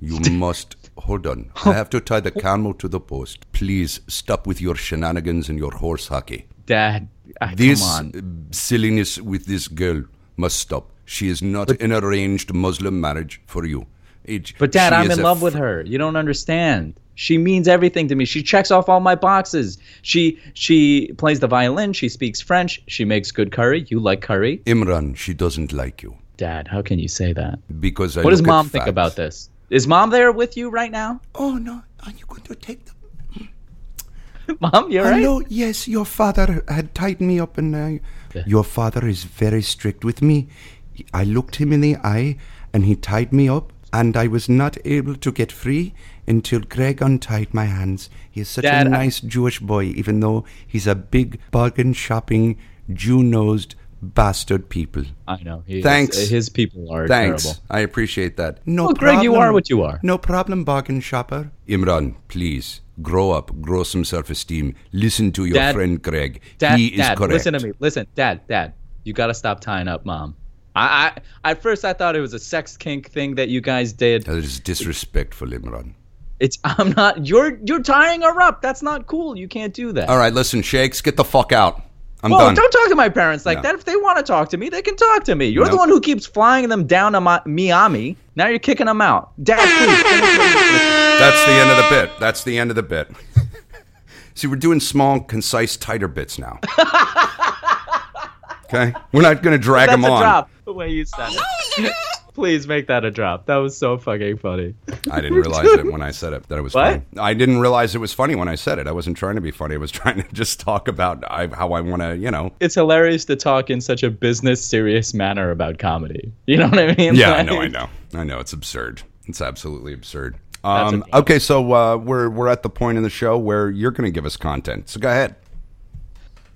You must hold on. I have to tie the camel to the post. Please stop with your shenanigans and your horse hockey. Dad, ah, This come on. silliness with this girl must stop. She is not an arranged Muslim marriage for you. It- But Dad, I'm in love with her. You don't understand. She means everything to me. She checks off all my boxes. She she plays the violin. She speaks French. She makes good curry. You like curry, Imran, she doesn't like you Dad? How can you say that? because I what does Mom think facts. about this? Is Mom there with you right now? Oh no, are you going to take the Mom, you're right. Hello, yes, your father had tied me up, and uh, your father is very strict with me. I looked him in the eye, and he tied me up, and I was not able to get free until Gregg untied my hands. He is such Dad, a I- nice Jewish boy, even though he's a big bargain shopping, Jew nosed bastard people. I know. He is- Thanks. his people are Thanks. terrible. I appreciate that. No Well, Gregg, you are what you are. No problem, bargain shopper. Imran, please grow up, grow some self-esteem. Listen to your Dad- friend Gregg. Dad, he is Dad, correct. listen to me. Listen, Dad, Dad, you gotta stop tying up Mom. I, I at first I thought it was a sex kink thing that you guys did. That is disrespectful, Imran. It's I'm not. You're you're tying her up. That's not cool. You can't do that. All right, listen, Shakes, get the fuck out. I'm well, done. don't talk to my parents like No. that. If they want to talk to me, they can talk to me. You're No. the one who keeps flying them down to Mi- Miami. Now you're kicking them out. Dad, please. finish what you're finishing. That's the end of the bit. That's the end of the bit. See, we're doing small, concise, tighter bits now. okay, we're not going to drag That's them a on. drop. The way you said it. Please make that a drop. That was so fucking funny. I didn't realize it when I said it that it was What? funny. I didn't realize it was funny when I said it. I wasn't trying to be funny. I was trying to just talk about I, how I want to, you know. It's hilarious to talk in such a business serious manner about comedy. You know what I mean? Yeah, I know, I know, I know. It's absurd. It's absolutely absurd. Um, okay. okay, so uh, we're we're at the point in the show where you're going to give us content. So go ahead.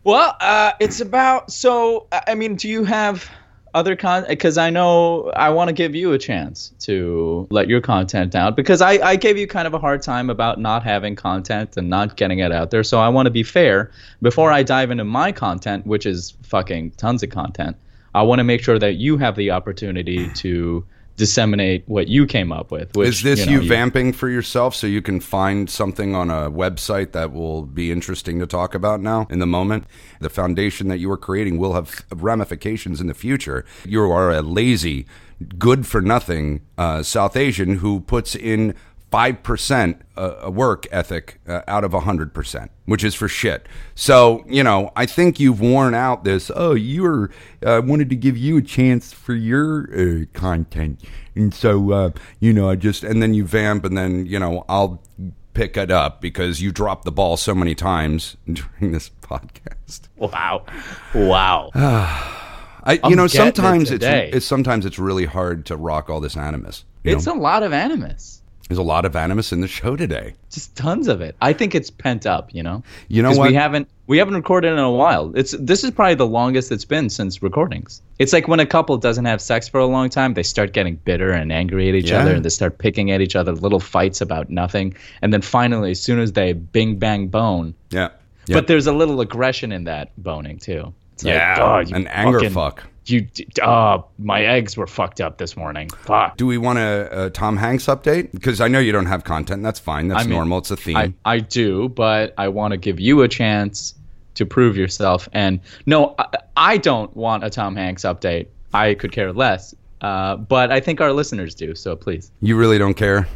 Well, uh, it's about. So, I mean, do you have other content? Because I know I want to give you a chance to let your content out. Because I, I gave you kind of a hard time about not having content and not getting it out there. So I want to be fair. Before I dive into my content, which is fucking tons of content, I want to make sure that you have the opportunity to disseminate what you came up with. Which, Is this know, you, vamping for yourself so you can find something on a website that will be interesting to talk about now in the moment? The foundation that you are creating will have ramifications in the future. You are a lazy, good for nothing uh, South Asian who puts in 5% uh, a work ethic uh, out of 100%, which is for shit. So, you know, I think you've worn out this, oh, you're, I wanted to give you a chance for your uh, content. And so, uh, you know, I just, and then you vamp, and then, you know, I'll pick it up because you dropped the ball so many times during this podcast. Wow. Wow. I, I'm you know, getting it sometimes it's, it's sometimes it's really hard to rock all this animus. you it's know? a lot of animus. There's a lot of animus in the show today. just tons of it. I think it's pent up, you know. You know what? We haven't we haven't recorded in a while. It's this is probably the longest it's been since recordings. It's like when a couple doesn't have sex for a long time, they start getting bitter and angry at each Yeah. other, and they start picking at each other, little fights about nothing, and then finally, as soon as they bing bang bone, Yeah. but there's a little aggression in that boning too. It's like, Yeah, "Oh, an anger fucking- fuck. You, oh, my eggs were fucked up this morning. Fuck. Do we want a, a Tom Hanks update? Because I know you don't have content. That's fine. That's I mean, normal. It's a theme. I, I do, but I want to give you a chance to prove yourself. And no, I, I don't want a Tom Hanks update. I could care less. Uh, but I think our listeners do. So please. you really don't care?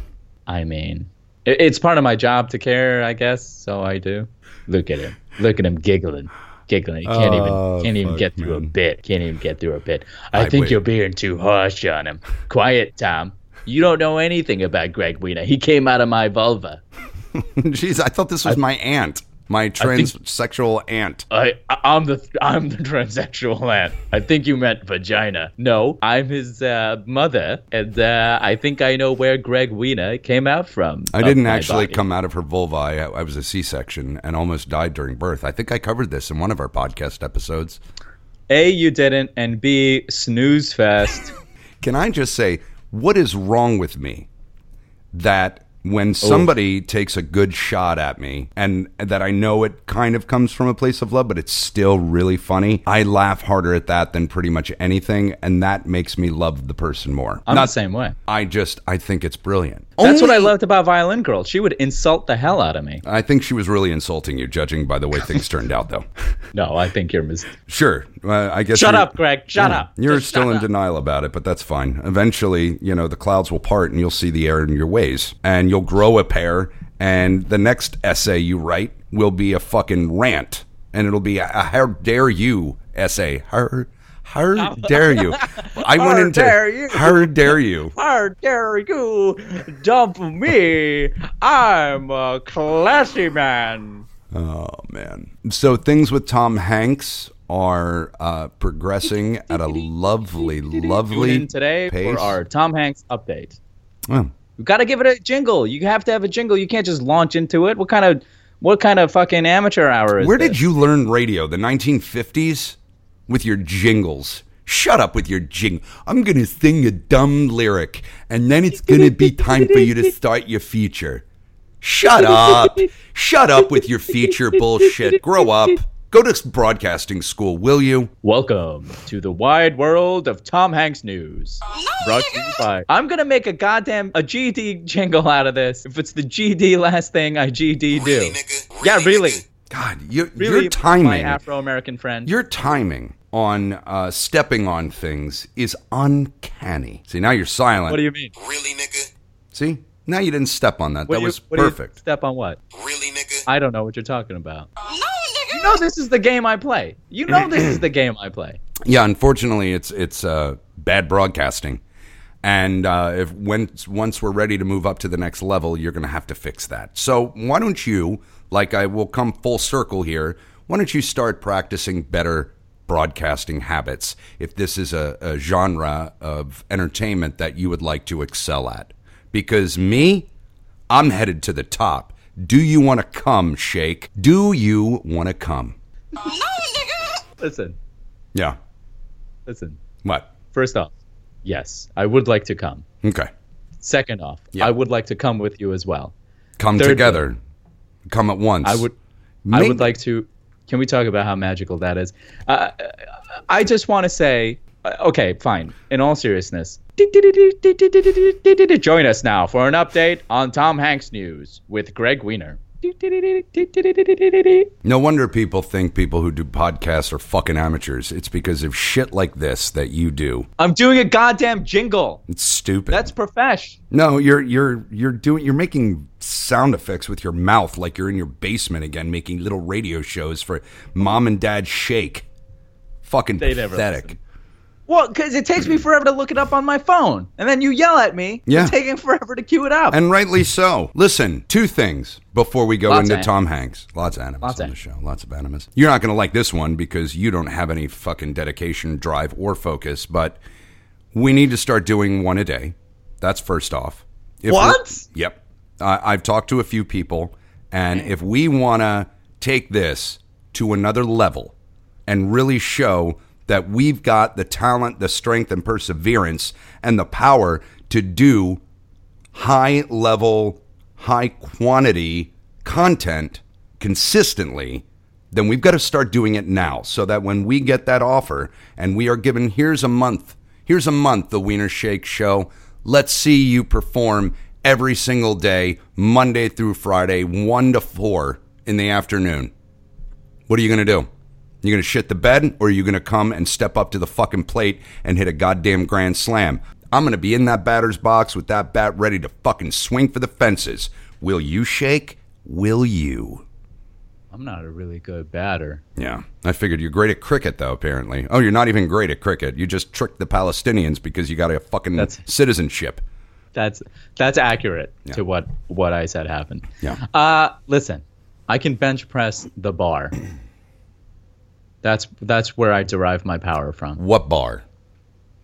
I mean, it, it's part of my job to care, I guess. So I do. Look at him. Look at him giggling. Giggling. He can't Oh, even can't even oh, get through a bit. Can't even get through a bit. I, I think wait. you're being too harsh on him. Quiet, Tom. You don't know anything about Gregg Wiener. He came out of my vulva. Jeez, I thought this was my aunt, my transsexual aunt. I, I- I'm the I'm the transsexual aunt. I think you meant vagina. No, I'm his uh, mother, and uh, I think I know where Gregg Wiener came out from. I didn't actually body. come out of her vulva. I, I was a C-section and almost died during birth. I think I covered this in one of our podcast episodes. A, you didn't, and B, snooze fest. Can I just say, what is wrong with me? that when oh. somebody takes a good shot at me and that I know it kind of comes from a place of love, but it's still really funny, I laugh harder at that than pretty much anything. And that makes me love the person more. I'm the same way. I just, I think it's brilliant. That's what I loved about Violin Girl. She would insult the hell out of me. I think she was really insulting you, judging by the way things turned out, though. No, I think you're mis- Sure. Uh, I guess. Shut up, Gregg. Shut up. You're Just still in up. denial about it, but that's fine. Eventually, you know, the clouds will part and you'll see the error in your ways. And you'll grow a pair. And the next essay you write will be a fucking rant. And it'll be a, a how dare you essay. How, how dare you? I went How into dare you? how dare you? How dare you dump me? I'm a classy man. Oh man. So things with Tom Hanks are uh, progressing at a lovely, lovely today pace. for our Tom Hanks update. Oh. You got to give it a jingle. You have to have a jingle. You can't just launch into it. What kind of what kind of fucking amateur hour is Where this? did you learn radio? The 1950s? With your jingles. Shut up with your jing. I'm going to sing a dumb lyric, and then it's going to be time for you to start your feature. Shut up. Shut up with your feature bullshit. Grow up. Go to broadcasting school, will you? Welcome to the wide world of Tom Hanks news. Brought to you by. I'm gonna make a goddamn a GD jingle out of this. If it's the GD last thing I GD do. Really, nigga? yeah, really. God, you, really. your timing. My Afro-American friend. Your timing on uh, stepping on things is uncanny. See, now you're silent. what do you mean? Really, nigga? See? Now you didn't step on that. What that you- was what do you perfect. step on what? Really, nigga? I don't know what you're talking about. You know this is the game I play. You know this is the game I play. Yeah, unfortunately, it's it's uh, bad broadcasting, and uh, if when once we're ready to move up to the next level, you're going to have to fix that. So why don't you, like I will come full circle here, why don't you start practicing better broadcasting habits if this is a, a genre of entertainment that you would like to excel at? Because me, I'm headed to the top. Do you want to come, Shake? Do you want to come? No, nigga. Listen, Yeah. listen. What? First off, yes, I would like to come. Okay. Second off, Yeah. I would like to come with you as well. come Thirdly- together, come at once. I would, I would like to. Can we talk about how magical that is? Uh, I just want to say, uh, okay, fine. In all seriousness, join us now for an update on Tom Hanks news with Gregg Wiener. No wonder people think people who do podcasts are fucking amateurs. It's because of shit like this that you do. I'm doing a goddamn jingle. It's stupid. That's profesh. no, you're you're you're doing you're making sound effects with your mouth like you're in your basement again, making little radio shows for mom and dad shake. Fucking They pathetic. Well, because it takes me forever to look it up on my phone, and then you yell at me. Yeah. It's taking forever to cue it up. And rightly so. Listen, two things before we go Lots into Tom Hanks. Lots of animals Lots on the show. Lots of animals. You're not going to like this one because you don't have any fucking dedication, drive, or focus, but we need to start doing one a day. That's first off. If What? Yep. Uh, I've talked to a few people, and if we want to take this to another level and really show that we've got the talent, the strength, and perseverance and the power to do high level, high quantity content consistently, then we've got to start doing it now so that when we get that offer and we are given here's a month, here's a month, the Wiener Shake Show, let's see you perform every single day, Monday through Friday, 1 to 4 in the afternoon. What are you going to do? You going to shit the bed or are you going to come and step up to the fucking plate and hit a goddamn grand slam? I'm going to be in that batter's box with that bat ready to fucking swing for the fences. Will you shake? Will you? I'm not a really good batter. Yeah. I figured you're great at cricket, though, apparently. Oh, you're not even great at cricket. You just tricked the Palestinians because you got a fucking That's- citizenship. That's that's accurate Yeah. to what what I said happened. Yeah. Uh, listen, I can bench press the bar. That's that's where I derive my power from. What bar?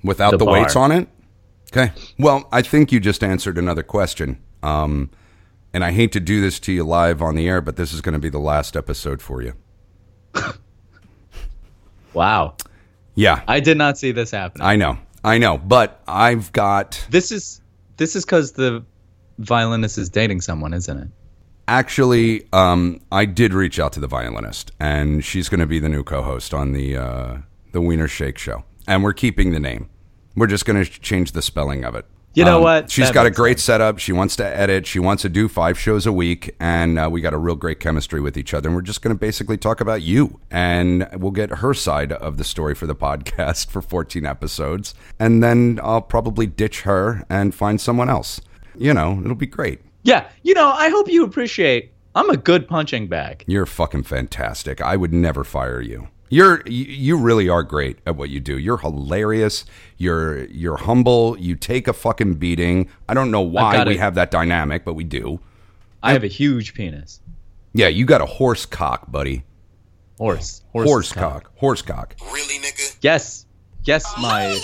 Without The the, weights on it? Okay. Well, I think you just answered another question. Um, and I hate to do this to you live on the air, but this is going to be the last episode for you. Wow, Yeah, I did not see this happening. I know. I know. But I've got. this is this is because the violinist is dating someone, isn't it? Actually, um, I did reach out to the violinist, and she's going to be the new co-host on the uh, the Wiener Shake Show, and we're keeping the name. We're just going to change the spelling of it. You know what? She's That got a great setup. She wants to edit. She wants to do five shows a week, and uh, we got a real great chemistry with each other. And we're just going to basically talk about you, and we'll get her side of the story for the podcast for 14 episodes, and then I'll probably ditch her and find someone else. You know, it'll be great. Yeah. You know, I hope you appreciate. I'm a good punching bag. You're fucking fantastic. I would never fire you. You're you you really are great at what you do. You're hilarious. You're you're humble. You take a fucking beating. I don't know why we it. have that dynamic, but we do. I have a huge penis. Yeah, you got a horse cock, buddy. Horse. Horse, cock. Horse cock. Really, nigga? Yes. Yes, my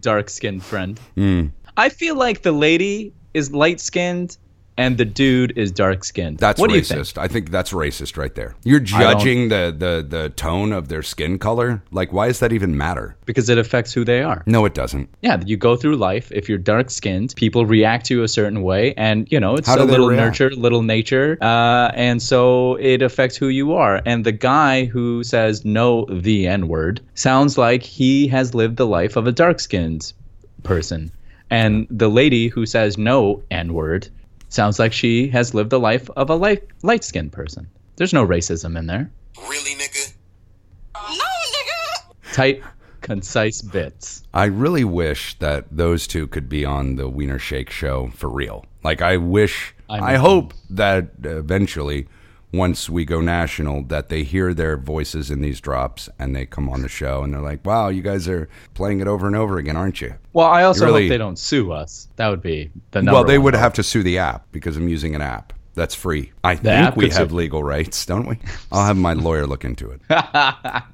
dark skinned friend. Hmm. I feel like the lady is light skinned and the dude is dark skinned. That's what do you think? I think that's racist right there. You're judging the, the the tone of their skin color. Like, why does that even matter? Because it affects who they are. No, it doesn't. Yeah, you go through life. If you're dark skinned, people react to you a certain way, and you know it's a little nurture, little nature, uh, and so it affects who you are. And the guy who says no, the N word, sounds like he has lived the life of a dark skinned person, and the lady who says no N word sounds like she has lived the life of a light light skinned person. There's no racism in there. Really, nigga? No, nigga. Tight, concise bits. I really wish that those two could be on the Wiener Shake show for real. Like I wish I I, hope that eventually once we go national that they hear their voices in these drops and they come on the show and they're like, "Wow, you guys are playing it over and over again, aren't you?" Well, I also Really- hope they don't sue us. That would be the number. well, they one would hope. have to sue the app because I'm using an app. That's free. I app think we have legal rights, don't we? I'll have my lawyer look into it.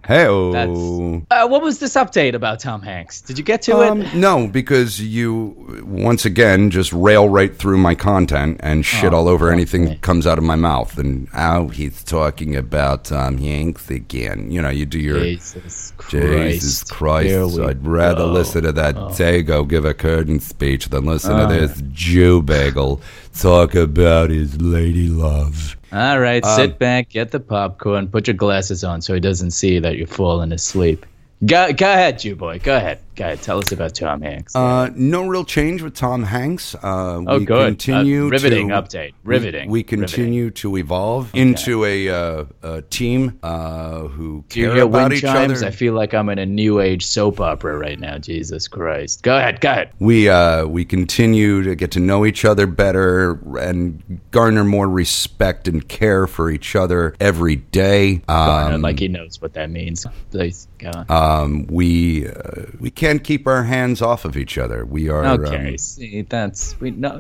hey, Uh, what was this update about Tom Hanks? Did you get to Um, it? no, because you once again just rail right through my content and shit Oh, all over anything that comes out of my mouth. And oh, he's talking about Tom Hanks again. You know, you do your Jesus Christ! Jesus Christ. I'd rather go. listen to that Dago give a curtain speech than listen Oh. to this Jew bagel talk about his lady love. All right, Um, sit back, get the popcorn, put your glasses on so he doesn't see that you're falling asleep. Go, go ahead, Jew boy. Go ahead. Ahead. Tell us about Tom Hanks. Uh, no real change with Tom Hanks. Uh, Oh, we good. Continue Uh, riveting to, update. Riveting. We, continue to evolve into a, uh, a team uh, who Do care about each chimes? other. I feel like I'm in a new age soap opera right now. Jesus Christ. Go ahead. Go ahead. we uh, we continue to get to know each other better and garner more respect and care for each other every day. Um, like he knows what that means. Please, go on. um, we uh, we can't keep our hands off of each other. We are Okay, um, see, that's we no,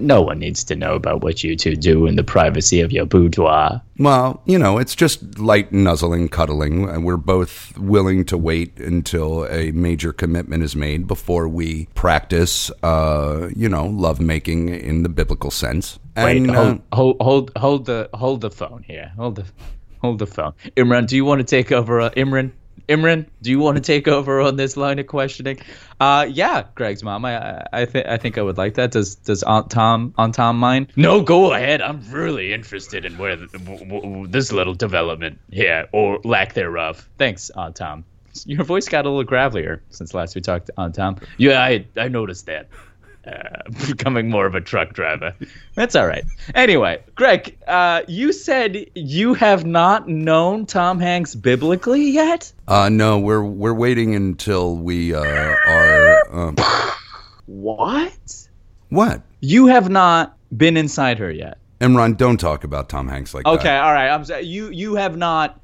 no, one needs to know about what you two do in the privacy of your boudoir. Well, you know, it's just light nuzzling, cuddling. We're both willing to wait until a major commitment is made before we practice, uh, you know, lovemaking in the biblical sense. Wait, And, uh, hold, hold, hold, hold the, hold the phone here. Hold the, hold the phone. Imran, do you want to take over? Uh, Imran, Imran, do you want to take over on this line of questioning? Uh, yeah, Gregg's mom. I, I think, I think I would like that. Does, does Aunt Tom, Aunt Tom mind? No, go ahead. I'm really interested in where the, w- w- this little development here or lack thereof. Thanks, Aunt Tom. Your voice got a little gravelier since last we talked, Aunt Tom. Yeah, I, I noticed that uh, becoming more of a truck driver. That's all right. Anyway, Gregg, uh, you said you have not known Tom Hanks biblically yet. uh, no, we're we're waiting until we uh, are. Um, What? what? You have not been inside her yet. Imran, don't talk about Tom Hanks like Okay, that. Okay, all right. I'm sorry. You you have not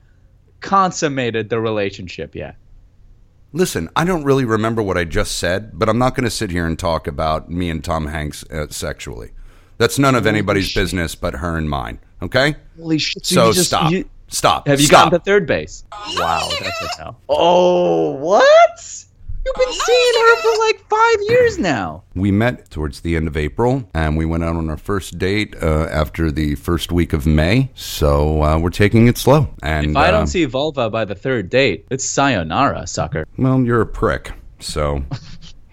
consummated the relationship yet. Listen, I don't really remember what I just said, but I'm not going to sit here and talk about me and Tom Hanks uh, sexually. That's none of anybody's business but her and mine. Okay? Holy shit! So you just- stop. you- Stop. have you Stop. gotten to third base? Wow, that's a no. Oh, what? You've been seeing her for like five years now. We met towards the end of April, and we went out on our first date uh, after the first week of May. So uh, we're taking it slow. And If I uh, don't see vulva by the third date, it's sayonara, sucker. well, you're a prick. So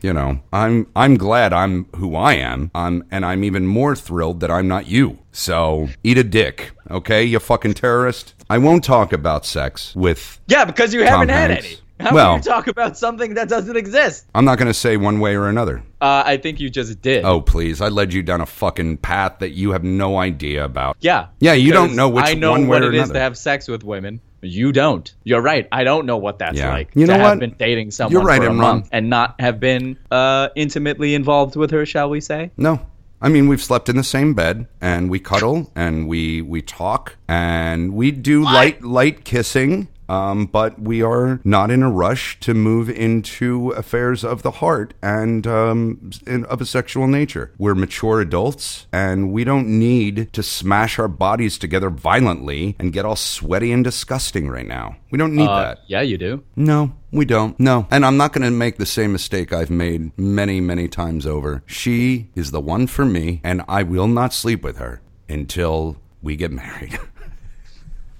you know, I'm I'm glad I'm who I am. Um, and I'm even more thrilled that I'm not you. So eat a dick, okay? You fucking terrorist. I won't talk about sex with. Yeah, because you haven't had any. How Well- can you talk about something that doesn't exist? I'm not going to say one way or another. Uh, I think you just did. Oh, please. I led you down a fucking path that you have no idea about. Yeah. Yeah, you don't know which I know one way what or it is another. to have sex with women. You don't. You're right. I don't know what that's Yeah. like. You know to what? have been dating someone You're right, for a month and not have been uh, intimately involved with her, shall we say? No. I mean, we've slept in the same bed and we cuddle and we we talk and we do light light kissing. Um, but we are not in a rush to move into affairs of the heart and um, in, of a sexual nature. We're mature adults, and we don't need to smash our bodies together violently and get all sweaty and disgusting right now. We don't need Uh, that. yeah, you do. No, we don't. No. And I'm not going to make the same mistake I've made many, many times over. She is the one for me, and I will not sleep with her until we get married.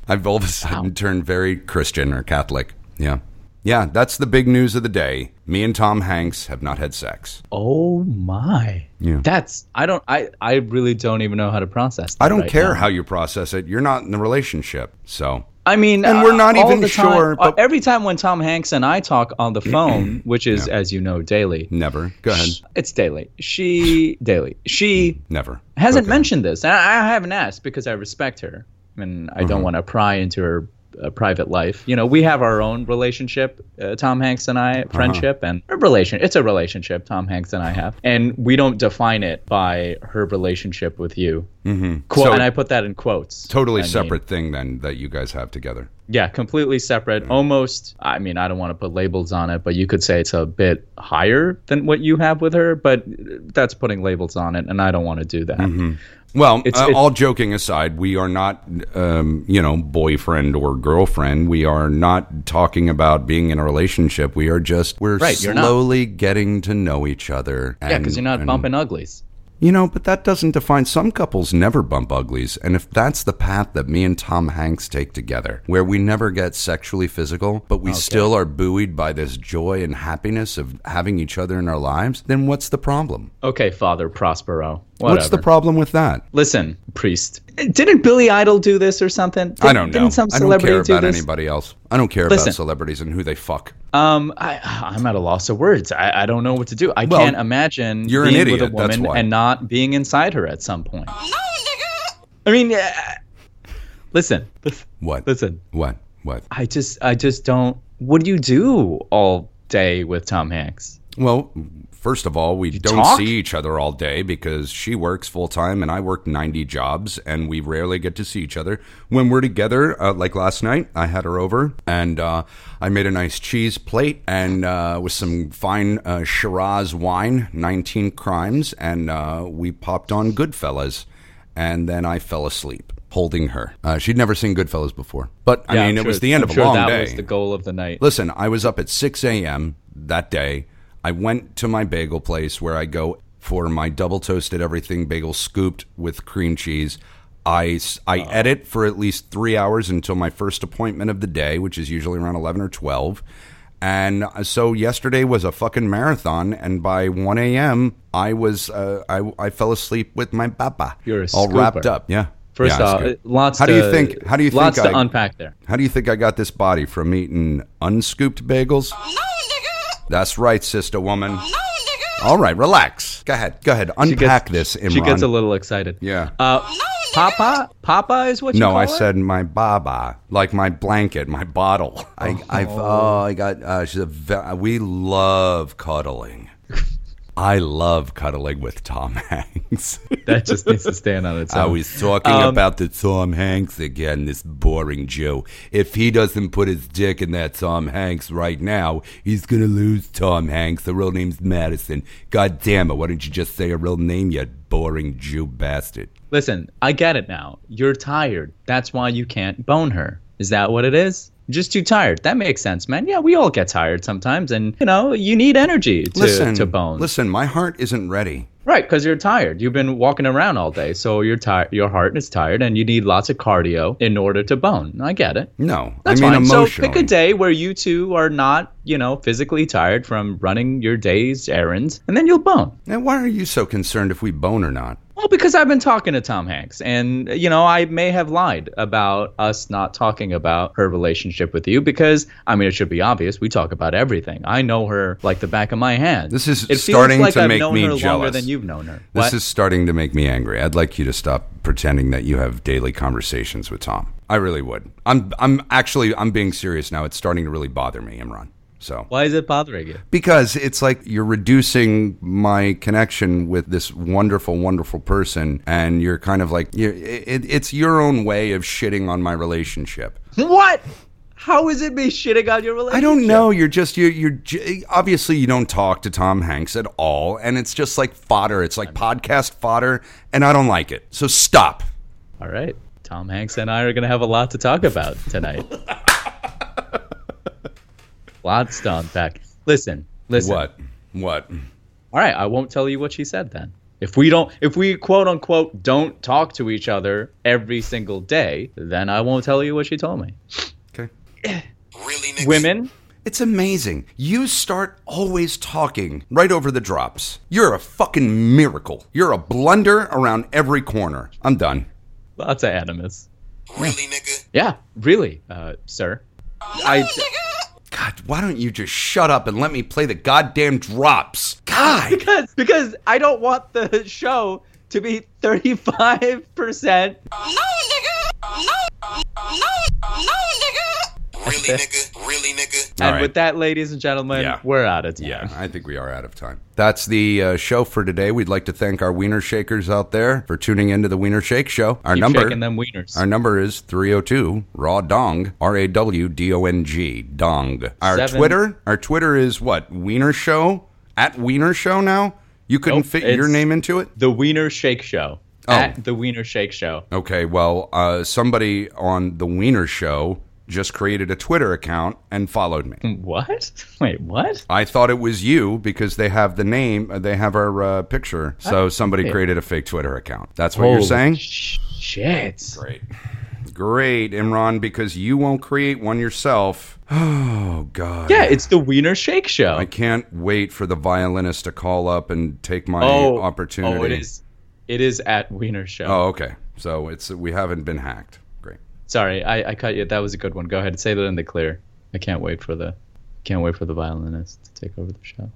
I've all of a sudden turned very Christian or Catholic. Yeah. Yeah, that's the big news of the day. Me and Tom Hanks have not had sex. Oh my. Yeah. That's I don't I I really don't even know how to process. That I don't right care now. how you process it. You're not in the relationship. So, I mean, And we're not uh, even time- sure, but- every time when Tom Hanks and I talk on the phone, which is, as you know, daily. never. Go ahead. It's daily. She daily. She Never. hasn't Okay. mentioned this. and I, I haven't asked because I respect her and I Mm-hmm. don't want to pry into her uh, private life. You know, we have our own relationship, uh, Tom Hanks and I, Uh-huh. friendship and a relation. It's a relationship Tom Hanks and I have, and we don't define it by her relationship with you. Mm-hmm. Quote, So- and I put that in quotes. Totally I mean, separate thing then that you guys have together. Yeah, completely separate. Almost. I mean, I don't want to put labels on it, but you could say it's a bit higher than what you have with her. But that's putting labels on it, and I don't want to do that. Mm-hmm. Well, It's- uh, it- all joking aside, we are not, um, you know, boyfriend or girlfriend. We are not talking about being in a relationship. We are just we're Right, slowly getting to know each other. Yeah, because you're not and- bumping uglies. You know, but that doesn't define. Some couples never bump uglies, and if that's the path that me and Tom Hanks take together, where we never get sexually physical, but we still are buoyed by this joy and happiness of having each other in our lives, then what's the problem? Okay, Father Prospero. Whatever. What's the problem with that? Listen, priest. Didn't Billy Idol do this or something? Did, I don't know. Didn't some I don't celebrity care do about this? anybody else. I don't care Listen. about celebrities and who they fuck. Um, I, I'm at a loss of words. I, I don't know what to do. I Well, can't imagine you're an being idiot, with a woman and not being inside her at some point. No, nigga. I mean, uh, listen, What? listen. What? What? I just, I just don't. What do you do all day with Tom Hanks? Well, first of all, we don't talk? see each other all day because she works full time and I work 90 jobs and we rarely get to see each other. When we're together, uh, like last night, I had her over and uh, I made a nice cheese plate and uh, with some fine uh, Shiraz wine, 19 crimes, and uh, we popped on Goodfellas. And then I fell asleep holding her. Uh, she'd never seen Goodfellas before. But, I Yeah, mean, I'm it was the end I'm of a sure long that day. was the goal of the night. Listen, I was up at 6 a.m. that day. I went to my bagel place where I go for my double toasted everything bagel scooped with cream cheese. I, s- I edit for at least three hours until my first appointment of the day, which is usually around 11 or 12. And so yesterday was a fucking marathon, and by 1 a.m. I was uh, I, I fell asleep with my papa, You're a all wrapped up. Yeah. First Yeah, off, lots. How to, do you think? How do you lots think to I, unpack there? how do you think I got this body from eating unscooped bagels? No, nigga. That's right, sister woman. All right, relax. Go ahead. Go ahead. Unpack gets- this, Imran. She gets a little excited. Yeah. Uh, No, nigga. Papa, Papa is what you no, call I her? said my baba, like my blanket, my bottle. I, I've, oh, I got. Uh, she's a. Ve- we love cuddling. I love cuddling with Tom Hanks. that just needs to stand on its own. I was talking Um, about the Tom Hanks again, this boring Jew. If he doesn't put his dick in that Tom Hanks right now, he's gonna lose Tom Hanks. The real name's Madison. God damn it, why don't you just say a real name, you boring Jew bastard? Listen, I get it now. You're tired. That's why you can't bone her. Is that what it is? Just too tired. That makes sense, man. Yeah, we all get tired sometimes, and you know you need energy to listen, to bone. Listen, my heart isn't ready Right, because you're tired. You've been walking around all day, so you're tired. Your heart is tired, and you need lots of cardio in order to bone. I get it. No, That's I mean fine. So pick a day where you two are not, you know, physically tired from running your day's errands, and then you'll bone. And why are you so concerned if we bone or not? Well, because I've been talking to Tom Hanks, and you know, I may have lied about us not talking about her relationship with you because I mean, it should be obvious. We talk about everything. I know her like the back of my hand. This is it feels starting like to I've make known me her longer than you've known her. This What? is starting to make me angry. I'd like you to stop pretending that you have daily conversations with Tom. I really would. I'm I'm actually I'm being serious now. It's starting to really bother me, Imran. So Why is it bothering you? because it's like you're reducing my connection with this wonderful, wonderful person, and you're kind of like you're, it, it's your own way of shitting on my relationship. What? How is it me shitting on your relationship? I don't know. You're just you're you're obviously you don't talk to Tom Hanks at all, and it's just like fodder. It's like podcast fodder, and I don't like it. So stop. All right. Tom Hanks and I are going to have a lot to talk about tonight. Lots to unpack. Listen, listen. What? What? All right, I won't tell you what she said then. If we don't, if we quote unquote don't talk to each other every single day, then I won't tell you what she told me. Okay. Really, nigga? Women, It's amazing. You start always talking right over the drops. You're a fucking miracle. You're a blunder around every corner. I'm done. lots of animus. Really, nigga? Yeah, really, uh, sir. I, God, why don't you just shut up and let me play the goddamn drops? God. because because I don't want the show to be thirty five percent. No, nigga. No, no, no, nigga. Really, nigga? Really, nigga? And right. with that, ladies and gentlemen, Yeah. we're out of time. Yeah, I think we are out of time. That's the uh, show for today. We'd like to thank our Wiener Shakers out there for tuning into the Wiener Shake Show. Our Keep number shaking them wieners. Our number is 302 Raw Dong, R A W D O N G, Dong. Our Seven. Twitter, our Twitter is what? Wiener Show? At Wiener Show now? You couldn't Nope, fit your name into it? the Wiener Shake Show. Oh. At the Wiener Shake Show. Okay, well, uh, somebody on the Wiener Show just created a Twitter account and followed me. What? Wait, what? I thought it was you because they have the name, uh, they have our uh, picture. So somebody okay. created a fake Twitter account. That's what you're saying? Sh- shit. Great. Great, Imran, because you won't create one yourself. Oh, God. Yeah, it's the Wiener Shake Show. I can't wait for the violinist to call up and take my oh, opportunity. Oh, it is. It is at Wiener Show. Oh, okay. So it's we haven't been hacked. Sorry, I, I cut you. That was a good one. Go ahead, say that in the clear. I can't wait for the, can't wait for the violinist to take over the show.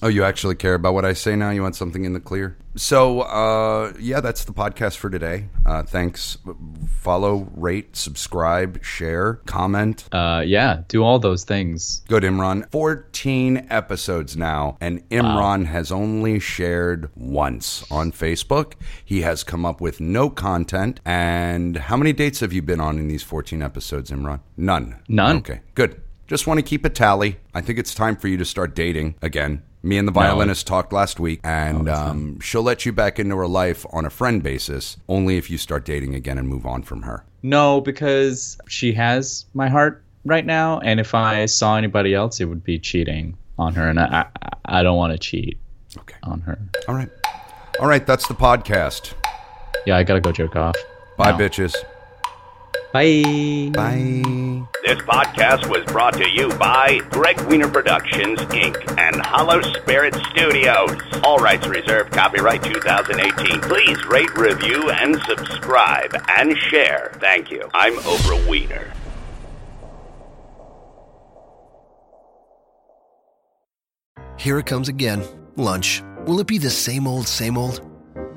Oh, you actually care about what I say now? You want something in the clear? So, uh, yeah, that's the podcast for today. Uh, thanks. Follow, rate, subscribe, share, comment. Uh, yeah, do all those things. Good, Imran. 14 episodes now, and Imran has only shared once on Facebook. He has come up with no content. And how many dates have you been on in these 14 episodes, Imran? None. None. Okay, good. Just want to keep a tally. I think it's time for you to start dating again. Me and the violinist talked last week, and um, she'll let you back into her life on a friend basis only if you start dating again and move on from her. No, because she has my heart right now, and if I saw anybody else, it would be cheating on her, and I I, I don't want to cheat Okay. on her. All right. All right, that's the podcast. Yeah, I gotta go jerk off. Bye, No. bitches. Bye. Bye. This podcast was brought to you by Gregg Wiener Productions, Inc. and Hollow Spirit Studios. All rights reserved, copyright 2018. Please rate, review, and subscribe and share. Thank you. I'm Oprah Wiener. Here it comes again. Lunch. Will it be the same old, same old?